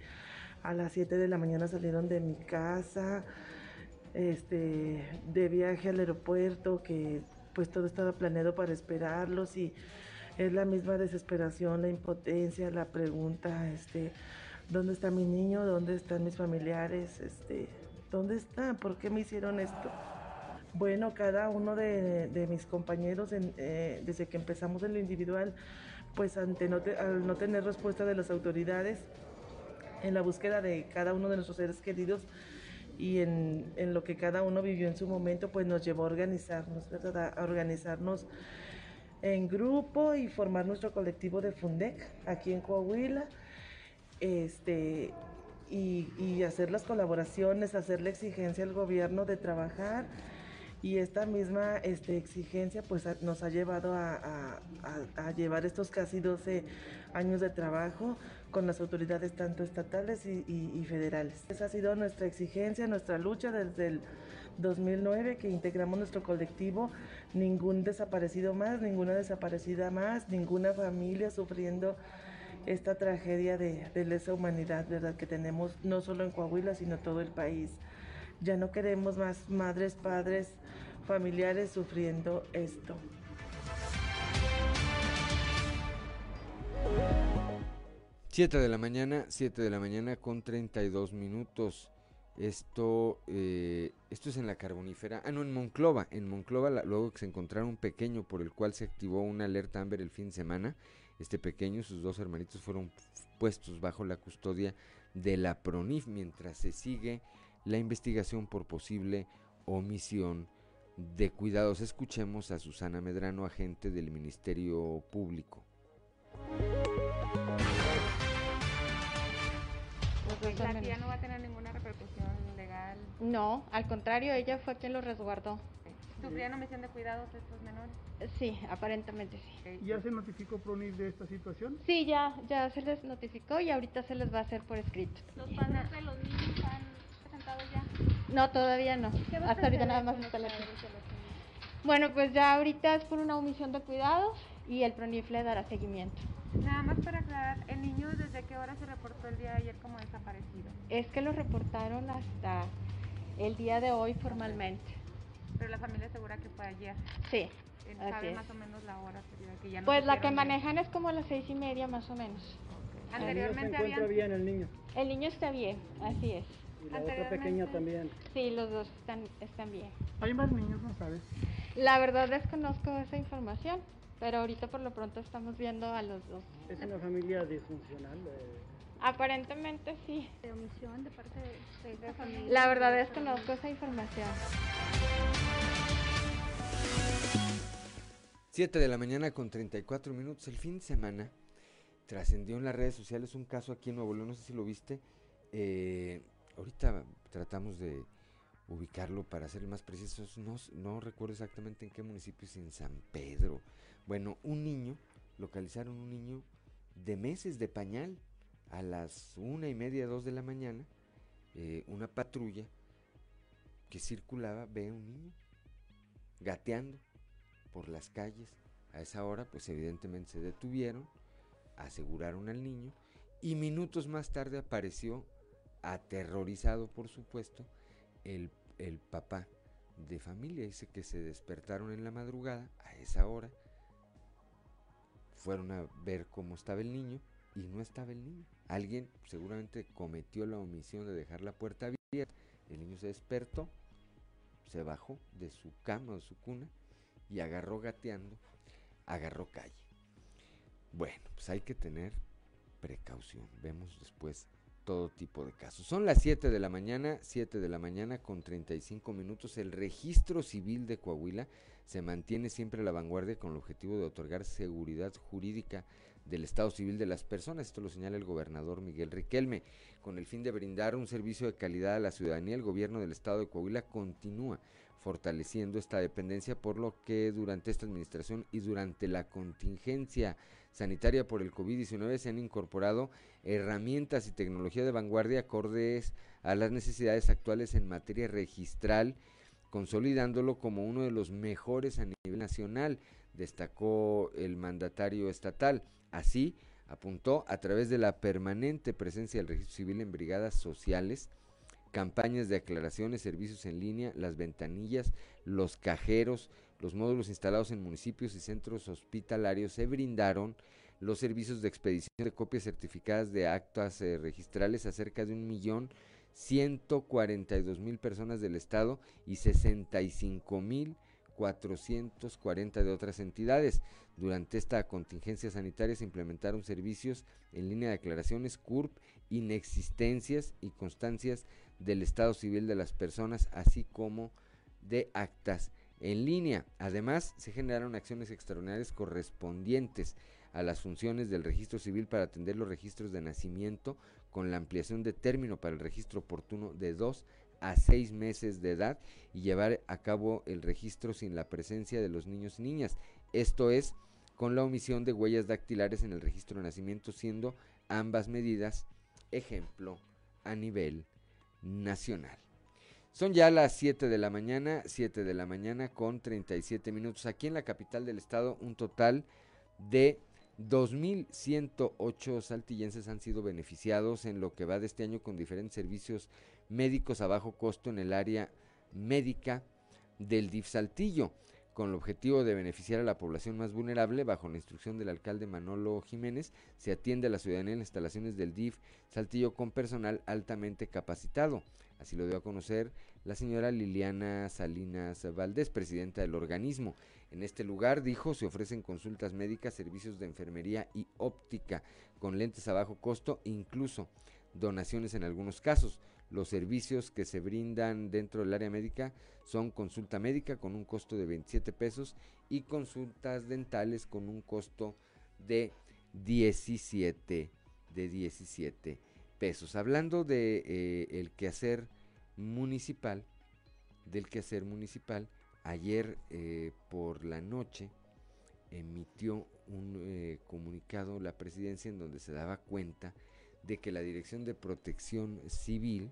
a las 7 de la mañana salieron de mi casa, este, de viaje al aeropuerto, que pues todo estaba planeado para esperarlos y es la misma desesperación, la impotencia, la pregunta, este, ¿dónde está mi niño? ¿Dónde están mis familiares? Este, ¿dónde están? ¿Por qué me hicieron esto? Bueno, cada uno de, mis compañeros, eh, desde que empezamos en lo individual, pues ante no al no tener respuesta de las autoridades, en la búsqueda de cada uno de nuestros seres queridos y en, en lo que cada uno vivió en su momento, pues nos llevó a organizarnos, ¿verdad? A organizarnos en grupo y formar nuestro colectivo de Fundec aquí en Coahuila. Este, y, y hacer las colaboraciones, hacer la exigencia al gobierno de trabajar y esta misma este, exigencia pues nos ha llevado a, llevar estos casi 12 años de trabajo con las autoridades tanto estatales y, federales. Esa ha sido nuestra exigencia, nuestra lucha desde el 2009 que integramos nuestro colectivo, ningún desaparecido más, ninguna desaparecida más, ninguna familia sufriendo esta tragedia de, de lesa humanidad, ¿verdad? Que tenemos no solo en Coahuila, sino todo el país. Ya no queremos más madres, padres, familiares sufriendo esto. Siete de la mañana, siete de la mañana con 32 minutos. Esto, eh, esto es en la carbonífera. Ah, no, en Monclova. En Monclova, luego que se encontraron un pequeño por el cual se activó una alerta Amber el fin de semana. Este pequeño, sus dos hermanitos fueron puestos bajo la custodia de la PRONIF mientras se sigue la investigación por posible omisión de cuidados. Escuchemos a Susana Medrano, agente del Ministerio Público. ¿La tía no va a tener ninguna repercusión legal? No, al contrario, ella fue quien lo resguardó. ¿Sufrían omisión de cuidados estos menores? Sí, aparentemente sí. ¿Ya se notificó PRONIF de esta situación? Sí, ya, ya se les notificó y ahorita se les va a hacer por escrito. ¿Los padres de los niños han ya? No, todavía no. Hasta ahorita nada más está la Bueno, pues ya ahorita es por una omisión de cuidados y el PRONIF le dará seguimiento. Nada más para aclarar, ¿el niño desde qué hora se reportó el día de ayer como desaparecido? Es que lo reportaron hasta el día de hoy formalmente. Pero la familia asegura que fue ayer. Sí. ¿Sabe más o menos la hora que ya no Pues la que manejan es como a las seis y media más o menos. Anteriormente ¿El niño se encuentra bien el niño? El niño está bien, así es. Y la otra pequeña también. Sí, los dos están, están bien. ¿Hay más niños, no sabes? La verdad desconozco esa información, pero ahorita por lo pronto estamos viendo a los dos. ¿Es una familia disfuncional? Aparentemente sí. ¿De omisión de parte de, de, familia? La verdad desconozco esa información. 7 de la mañana con 34 minutos. El fin de semana trascendió en las redes sociales un caso aquí en Nuevo León, no sé si lo viste. Eh, ahorita tratamos de ubicarlo para ser más precisos. No, no recuerdo exactamente en qué municipio es en San Pedro. Bueno, un niño, localizaron un niño de meses de pañal a las una y media, dos de la mañana. Eh, una patrulla que circulaba ve a un niño gateando por las calles. A esa hora, pues evidentemente se detuvieron, aseguraron al niño y minutos más tarde apareció aterrorizado por supuesto, el, el papá de familia. Dice que se despertaron en la madrugada a esa hora, fueron a ver cómo estaba el niño y no estaba el niño. Alguien seguramente cometió la omisión de dejar la puerta abierta. El niño se despertó, se bajó de su cama de su cuna y agarró gateando, agarró calle. Bueno, pues hay que tener precaución. Vemos después todo tipo de casos. Son las 7 de la mañana, 7 de la mañana con 35 minutos. El registro civil de Coahuila se mantiene siempre a la vanguardia con el objetivo de otorgar seguridad jurídica del Estado civil de las personas. Esto lo señala el gobernador Miguel Riquelme. Con el fin de brindar un servicio de calidad a la ciudadanía, el gobierno del Estado de Coahuila continúa fortaleciendo esta dependencia, por lo que durante esta administración y durante la contingencia sanitaria por el COVID-19 se han incorporado herramientas y tecnología de vanguardia acordes a las necesidades actuales en materia registral consolidándolo como uno de los mejores a nivel nacional, destacó el mandatario estatal. Así, apuntó a través de la permanente presencia del registro civil en brigadas sociales, campañas de aclaraciones, servicios en línea, las ventanillas, los cajeros, los módulos instalados en municipios y centros hospitalarios se brindaron los servicios de expedición de copias certificadas de actas eh, registrales a cerca de un millón ciento cuarenta y dos mil personas del estado y sesenta y cinco mil cuatrocientos cuarenta de otras entidades. Durante esta contingencia sanitaria se implementaron servicios en línea de aclaraciones, CURP, inexistencias y constancias del estado civil de las personas, así como de actas en línea. Además, se generaron acciones extraordinarias correspondientes a las funciones del registro civil para atender los registros de nacimiento con la ampliación de término para el registro oportuno de dos a seis meses de edad y llevar a cabo el registro sin la presencia de los niños y niñas. Esto es, con la omisión de huellas dactilares en el registro de nacimiento, siendo ambas medidas ejemplo a nivel nacional. Son ya las 7 de la mañana, 7 de la mañana con 37 minutos. Aquí en la capital del estado, un total de 2.108 saltillenses han sido beneficiados en lo que va de este año con diferentes servicios médicos a bajo costo en el área médica del DIF Saltillo, con el objetivo de beneficiar a la población más vulnerable, bajo la instrucción del alcalde Manolo Jiménez, se atiende a la ciudadanía en instalaciones del DIF Saltillo con personal altamente capacitado. Así lo dio a conocer la señora Liliana Salinas Valdés, presidenta del organismo. En este lugar, dijo, se ofrecen consultas médicas, servicios de enfermería y óptica con lentes a bajo costo, incluso donaciones en algunos casos. Los servicios que se brindan dentro del área médica son consulta médica con un costo de 27 pesos y consultas dentales con un costo de 17 de 17 pesos. Hablando de eh, el quehacer municipal, del quehacer municipal, ayer eh, por la noche emitió un eh, comunicado la presidencia en donde se daba cuenta de que la Dirección de Protección Civil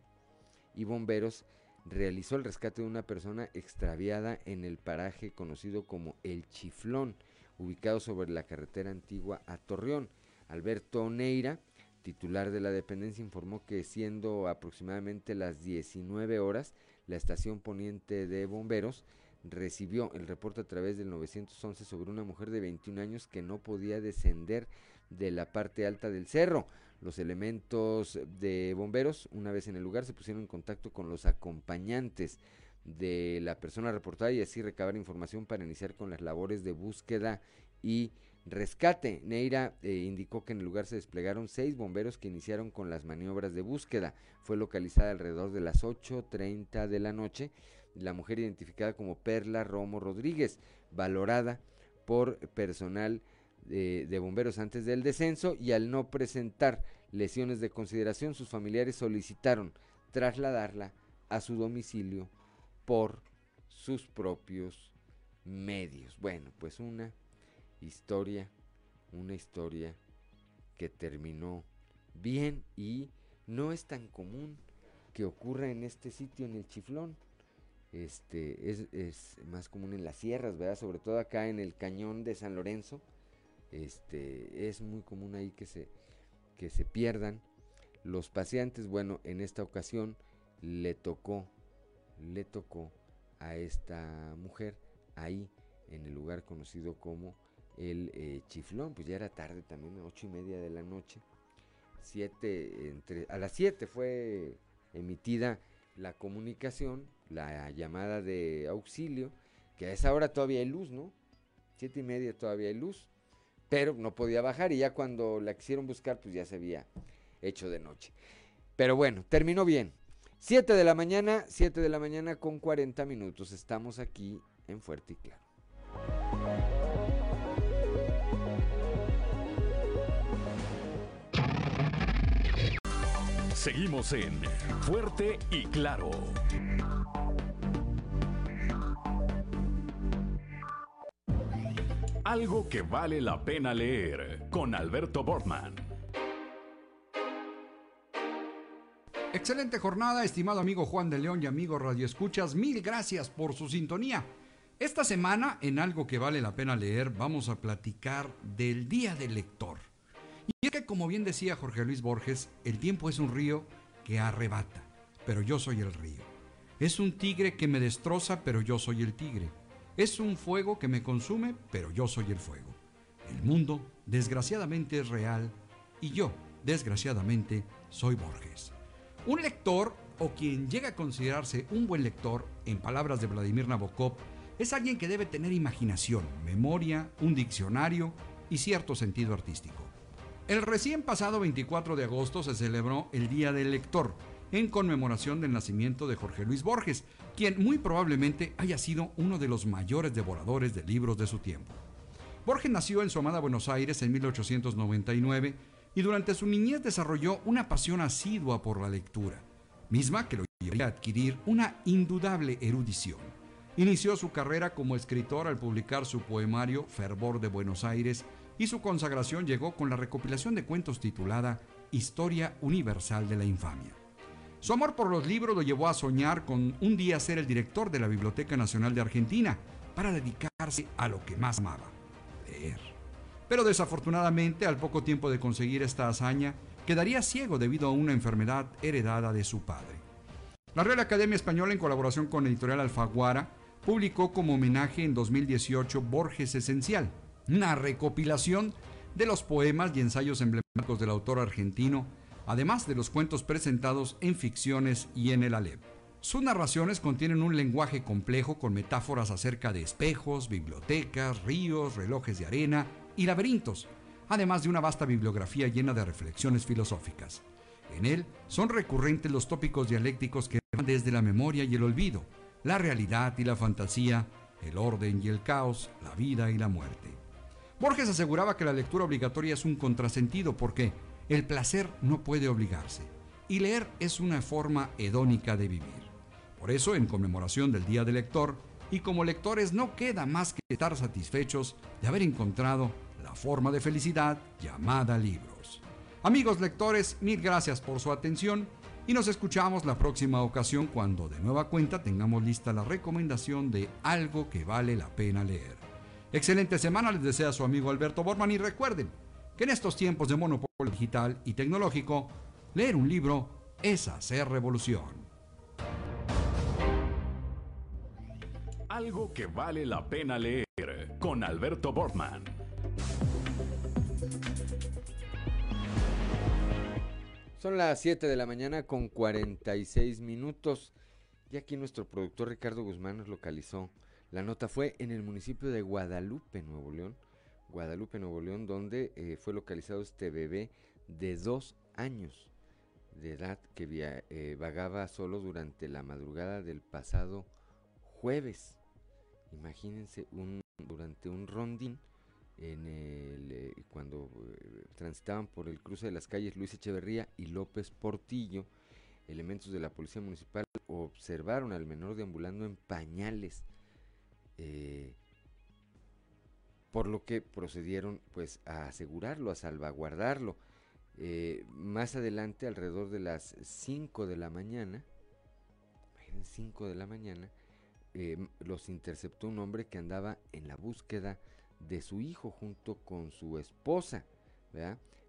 y Bomberos realizó el rescate de una persona extraviada en el paraje conocido como El Chiflón, ubicado sobre la carretera antigua a Torreón. Alberto Neira, titular de la dependencia, informó que siendo aproximadamente las 19 horas, la estación poniente de bomberos recibió el reporte a través del 911 sobre una mujer de 21 años que no podía descender de la parte alta del cerro. Los elementos de bomberos, una vez en el lugar, se pusieron en contacto con los acompañantes de la persona reportada y así recabar información para iniciar con las labores de búsqueda y rescate. Neira eh, indicó que en el lugar se desplegaron seis bomberos que iniciaron con las maniobras de búsqueda. Fue localizada alrededor de las 8.30 de la noche la mujer identificada como Perla Romo Rodríguez, valorada por personal de, bomberos antes del descenso y al no presentar lesiones de consideración, sus familiares solicitaron trasladarla a su domicilio por sus propios medios. Bueno, pues una historia, una historia que terminó bien y no es tan común que ocurra en este sitio, en el Chiflón este, es, es, más común en las sierras, ¿verdad? Sobre todo acá en el cañón de San Lorenzo, este, es muy común ahí que se, que se pierdan los paseantes. Bueno, en esta ocasión le tocó, le tocó a esta mujer ahí en el lugar conocido como el eh, Chiflón, pues ya era tarde también, ocho y media de la noche, siete, entre, a las siete fue emitida la comunicación la llamada de auxilio, que a esa hora todavía hay luz, ¿no? Siete y media todavía hay luz, pero no podía bajar y ya cuando la quisieron buscar, pues ya se había hecho de noche. Pero bueno, terminó bien. Siete de la mañana, siete de la mañana con 40 minutos. Estamos aquí en Fuerte y Claro. Seguimos en Fuerte y Claro. Algo que vale la pena leer con Alberto Bortman. Excelente jornada, estimado amigo Juan de León y amigo Radio Escuchas. Mil gracias por su sintonía. Esta semana, en algo que vale la pena leer, vamos a platicar del Día del Lector. Y es que, como bien decía Jorge Luis Borges, el tiempo es un río que arrebata, pero yo soy el río. Es un tigre que me destroza, pero yo soy el tigre. Es un fuego que me consume, pero yo soy el fuego. El mundo, desgraciadamente, es real y yo, desgraciadamente, soy Borges. Un lector, o quien llega a considerarse un buen lector, en palabras de Vladimir Nabokov, es alguien que debe tener imaginación, memoria, un diccionario y cierto sentido artístico. El recién pasado 24 de agosto se celebró el Día del Lector, en conmemoración del nacimiento de Jorge Luis Borges, quien muy probablemente haya sido uno de los mayores devoradores de libros de su tiempo. Borges nació en su amada Buenos Aires en 1899 y durante su niñez desarrolló una pasión asidua por la lectura, misma que lo llevaría a adquirir una indudable erudición. Inició su carrera como escritor al publicar su poemario Fervor de Buenos Aires y su consagración llegó con la recopilación de cuentos titulada Historia Universal de la Infamia. Su amor por los libros lo llevó a soñar con un día ser el director de la Biblioteca Nacional de Argentina para dedicarse a lo que más amaba, leer. Pero desafortunadamente, al poco tiempo de conseguir esta hazaña, quedaría ciego debido a una enfermedad heredada de su padre. La Real Academia Española, en colaboración con Editorial Alfaguara, publicó como homenaje en 2018 Borges Esencial, una recopilación de los poemas y ensayos emblemáticos del autor argentino, además de los cuentos presentados en ficciones y en el Alep. Sus narraciones contienen un lenguaje complejo con metáforas acerca de espejos, bibliotecas, ríos, relojes de arena y laberintos, además de una vasta bibliografía llena de reflexiones filosóficas. En él son recurrentes los tópicos dialécticos que van desde la memoria y el olvido, la realidad y la fantasía, el orden y el caos, la vida y la muerte. Borges aseguraba que la lectura obligatoria es un contrasentido porque el placer no puede obligarse y leer es una forma hedónica de vivir. Por eso, en conmemoración del Día del Lector, y como lectores no queda más que estar satisfechos de haber encontrado la forma de felicidad llamada libros. Amigos lectores, mil gracias por su atención y nos escuchamos la próxima ocasión cuando de nueva cuenta tengamos lista la recomendación de algo que vale la pena leer. Excelente semana les desea su amigo Alberto Borman y recuerden que en estos tiempos de monopolio digital y tecnológico, leer un libro es hacer revolución. Algo que vale la pena leer con Alberto Bortman. Son las 7 de la mañana con 46 minutos. Y aquí nuestro productor Ricardo Guzmán nos localizó. La nota fue en el municipio de Guadalupe, Nuevo León. Guadalupe, Nuevo León, donde eh, fue localizado este bebé de dos años de edad que eh, vagaba solo durante la madrugada del pasado jueves. Imagínense un, durante un rondín en el, eh, cuando transitaban por el cruce de las calles Luis Echeverría y López Portillo, elementos de la policía municipal observaron al menor deambulando en pañales, por lo que procedieron pues a asegurarlo, a salvaguardarlo. Eh, más adelante, alrededor de las 5 de la mañana, 5 de la mañana, eh, los interceptó un hombre que andaba en la búsqueda de su hijo junto con su esposa.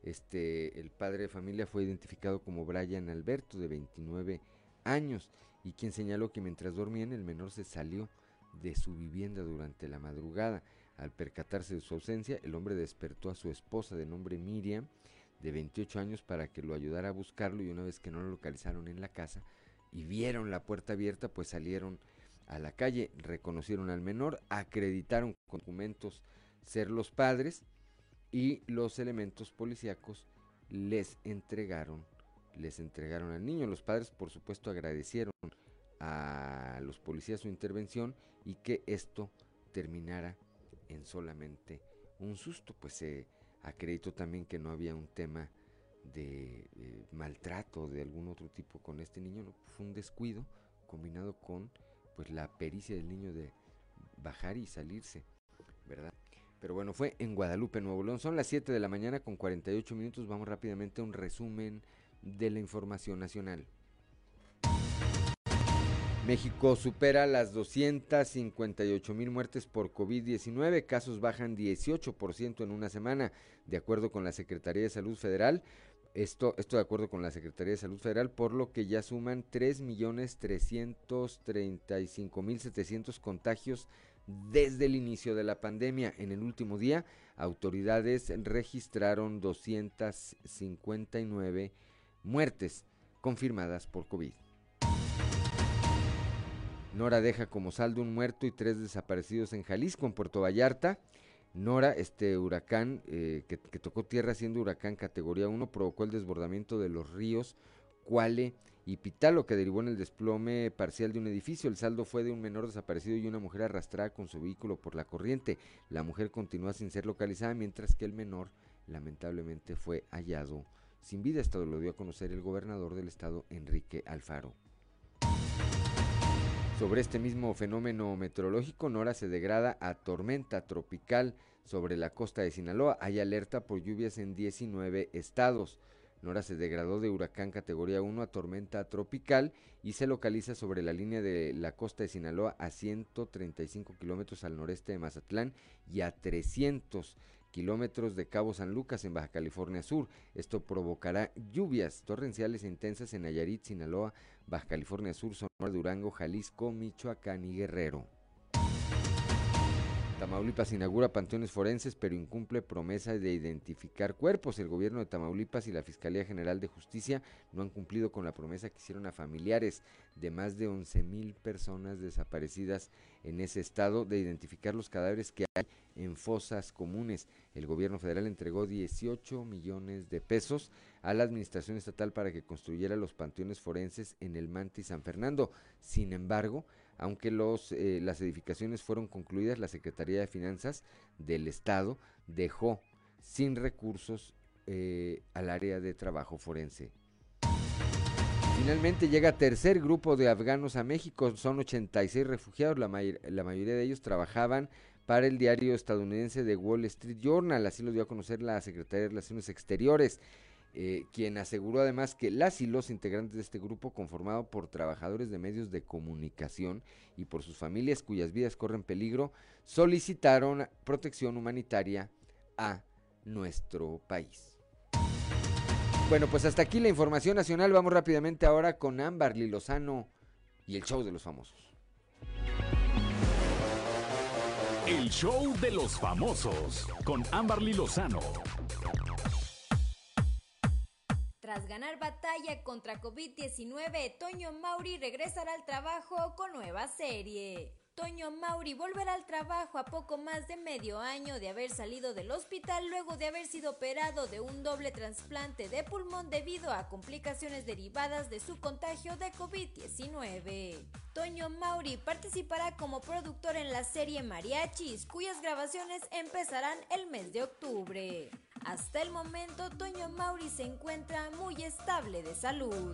Este, el padre de familia fue identificado como Brian Alberto, de 29 años, y quien señaló que mientras dormían el menor se salió de su vivienda durante la madrugada. Al percatarse de su ausencia, el hombre despertó a su esposa de nombre Miriam, de 28 años, para que lo ayudara a buscarlo y una vez que no lo localizaron en la casa y vieron la puerta abierta, pues salieron a la calle, reconocieron al menor, acreditaron con documentos ser los padres y los elementos policíacos les entregaron les entregaron al niño. Los padres, por supuesto, agradecieron a los policías su intervención y que esto terminara en solamente un susto, pues se acreditó también que no había un tema de eh, maltrato de algún otro tipo con este niño, ¿no? fue un descuido combinado con pues la pericia del niño de bajar y salirse, ¿verdad? Pero bueno, fue en Guadalupe, Nuevo León. Son las 7 de la mañana con 48 minutos. Vamos rápidamente a un resumen de la información nacional. México supera las 258 mil muertes por COVID-19, casos bajan 18% en una semana, de acuerdo con la Secretaría de Salud Federal. Esto, esto de acuerdo con la Secretaría de Salud Federal, por lo que ya suman 3.335.700 contagios desde el inicio de la pandemia. En el último día, autoridades registraron 259 muertes confirmadas por COVID. Nora deja como saldo un muerto y tres desaparecidos en Jalisco, en Puerto Vallarta. Nora, este huracán eh, que, que, tocó tierra siendo huracán categoría 1, provocó el desbordamiento de los ríos Cuale y Pitalo, que derivó en el desplome parcial de un edificio. El saldo fue de un menor desaparecido y una mujer arrastrada con su vehículo por la corriente. La mujer continúa sin ser localizada, mientras que el menor lamentablemente fue hallado sin vida. Esto lo dio a conocer el gobernador del estado, Enrique Alfaro. Sobre este mismo fenómeno meteorológico, Nora se degrada a tormenta tropical sobre la costa de Sinaloa. Hay alerta por lluvias en 19 estados. Nora se degradó de huracán categoría 1 a tormenta tropical y se localiza sobre la línea de la costa de Sinaloa a 135 kilómetros al noreste de Mazatlán y a 300 kilómetros de Cabo San Lucas en Baja California Sur. Esto provocará lluvias torrenciales intensas en Nayarit, Sinaloa, Baja California Sur, Sonora, Durango, Jalisco, Michoacán y Guerrero. Tamaulipas inaugura panteones forenses pero incumple promesa de identificar cuerpos. El gobierno de Tamaulipas y la Fiscalía General de Justicia no han cumplido con la promesa que hicieron a familiares de más de 11 mil personas desaparecidas en ese estado de identificar los cadáveres que hay en fosas comunes. El gobierno federal entregó 18 millones de pesos a la administración estatal para que construyera los panteones forenses en el Manti San Fernando. Sin embargo, aunque los, eh, las edificaciones fueron concluidas, la Secretaría de Finanzas del Estado dejó sin recursos eh, al área de trabajo forense. Finalmente llega tercer grupo de afganos a México, son 86 refugiados, la, la mayoría de ellos trabajaban para el diario estadounidense de Wall Street Journal, así lo dio a conocer la Secretaría de Relaciones Exteriores. Eh, quien aseguró además que las y los integrantes de este grupo, conformado por trabajadores de medios de comunicación y por sus familias cuyas vidas corren peligro, solicitaron protección humanitaria a nuestro país. Bueno, pues hasta aquí la información nacional. Vamos rápidamente ahora con Amberly Lozano y el show de los famosos. El show de los famosos con Amberly Lozano. Tras ganar batalla contra COVID-19, Toño Mauri regresará al trabajo con nueva serie. Toño Mauri volverá al trabajo a poco más de medio año de haber salido del hospital luego de haber sido operado de un doble trasplante de pulmón debido a complicaciones derivadas de su contagio de COVID-19. Toño Mauri participará como productor en la serie Mariachis, cuyas grabaciones empezarán el mes de octubre. Hasta el momento, Toño Mauri se encuentra muy estable de salud.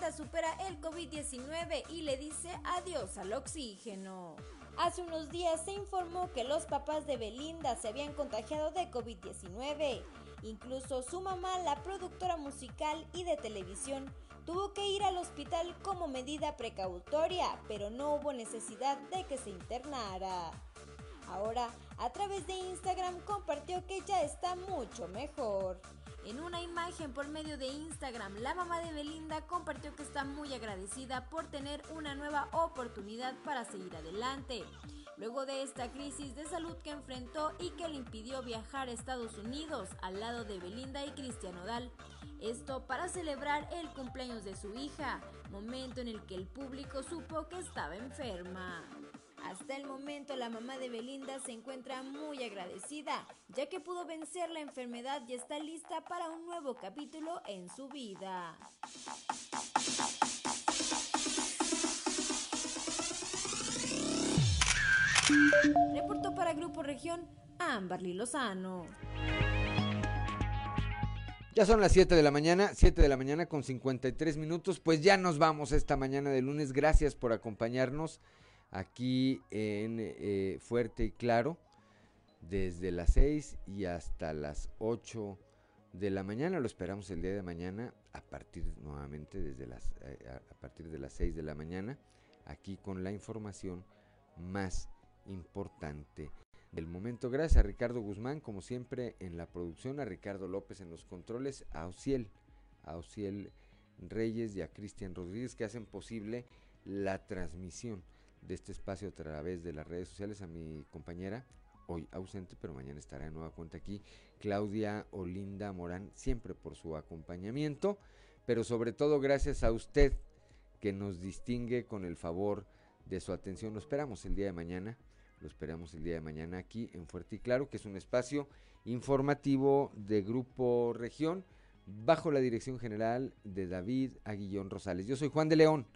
Supera el COVID-19 y le dice adiós al oxígeno. Hace unos días se informó que los papás de Belinda se habían contagiado de COVID-19. Incluso su mamá, la productora musical y de televisión, tuvo que ir al hospital como medida precautoria, pero no hubo necesidad de que se internara. Ahora, a través de Instagram compartió que ya está mucho mejor. En una imagen por medio de Instagram, la mamá de Belinda compartió que está muy agradecida por tener una nueva oportunidad para seguir adelante. Luego de esta crisis de salud que enfrentó y que le impidió viajar a Estados Unidos al lado de Belinda y Cristian Odal. Esto para celebrar el cumpleaños de su hija, momento en el que el público supo que estaba enferma. Hasta el momento la mamá de Belinda se encuentra muy agradecida, ya que pudo vencer la enfermedad y está lista para un nuevo capítulo en su vida. Reportó para Grupo Región Amberly Lozano. Ya son las 7 de la mañana, 7 de la mañana con 53 minutos, pues ya nos vamos esta mañana de lunes. Gracias por acompañarnos aquí en eh, Fuerte y Claro, desde las 6 y hasta las 8 de la mañana. Lo esperamos el día de mañana a partir nuevamente desde las eh, a, partir de las 6 de la mañana aquí con la información más importante del momento. Gracias a Ricardo Guzmán, como siempre, en la producción, a Ricardo López en los controles, a Ociel, a Ociel Reyes y a Cristian Rodríguez que hacen posible la transmisión de este espacio a través de las redes sociales, a mi compañera, hoy ausente, pero mañana estará de nueva cuenta aquí, Claudia Olinda Morán, siempre por su acompañamiento, pero sobre todo gracias a usted que nos distingue con el favor de su atención. Lo esperamos el día de mañana, lo esperamos el día de mañana aquí en Fuerte y Claro, que es un espacio informativo de Grupo Región, bajo la dirección general de David Aguillón Rosales. Yo soy Juan de León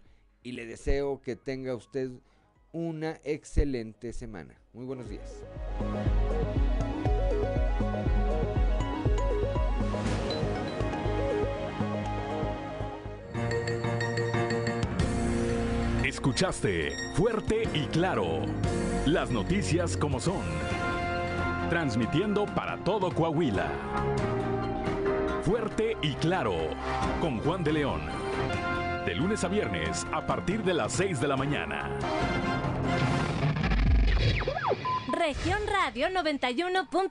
y le deseo que tenga usted una excelente semana. Muy buenos días. Escuchaste fuerte y claro las noticias como son, transmitiendo para todo Coahuila. Fuerte y claro con Juan de León. De lunes a viernes a partir de las 6 de la mañana. Región Radio 91.3.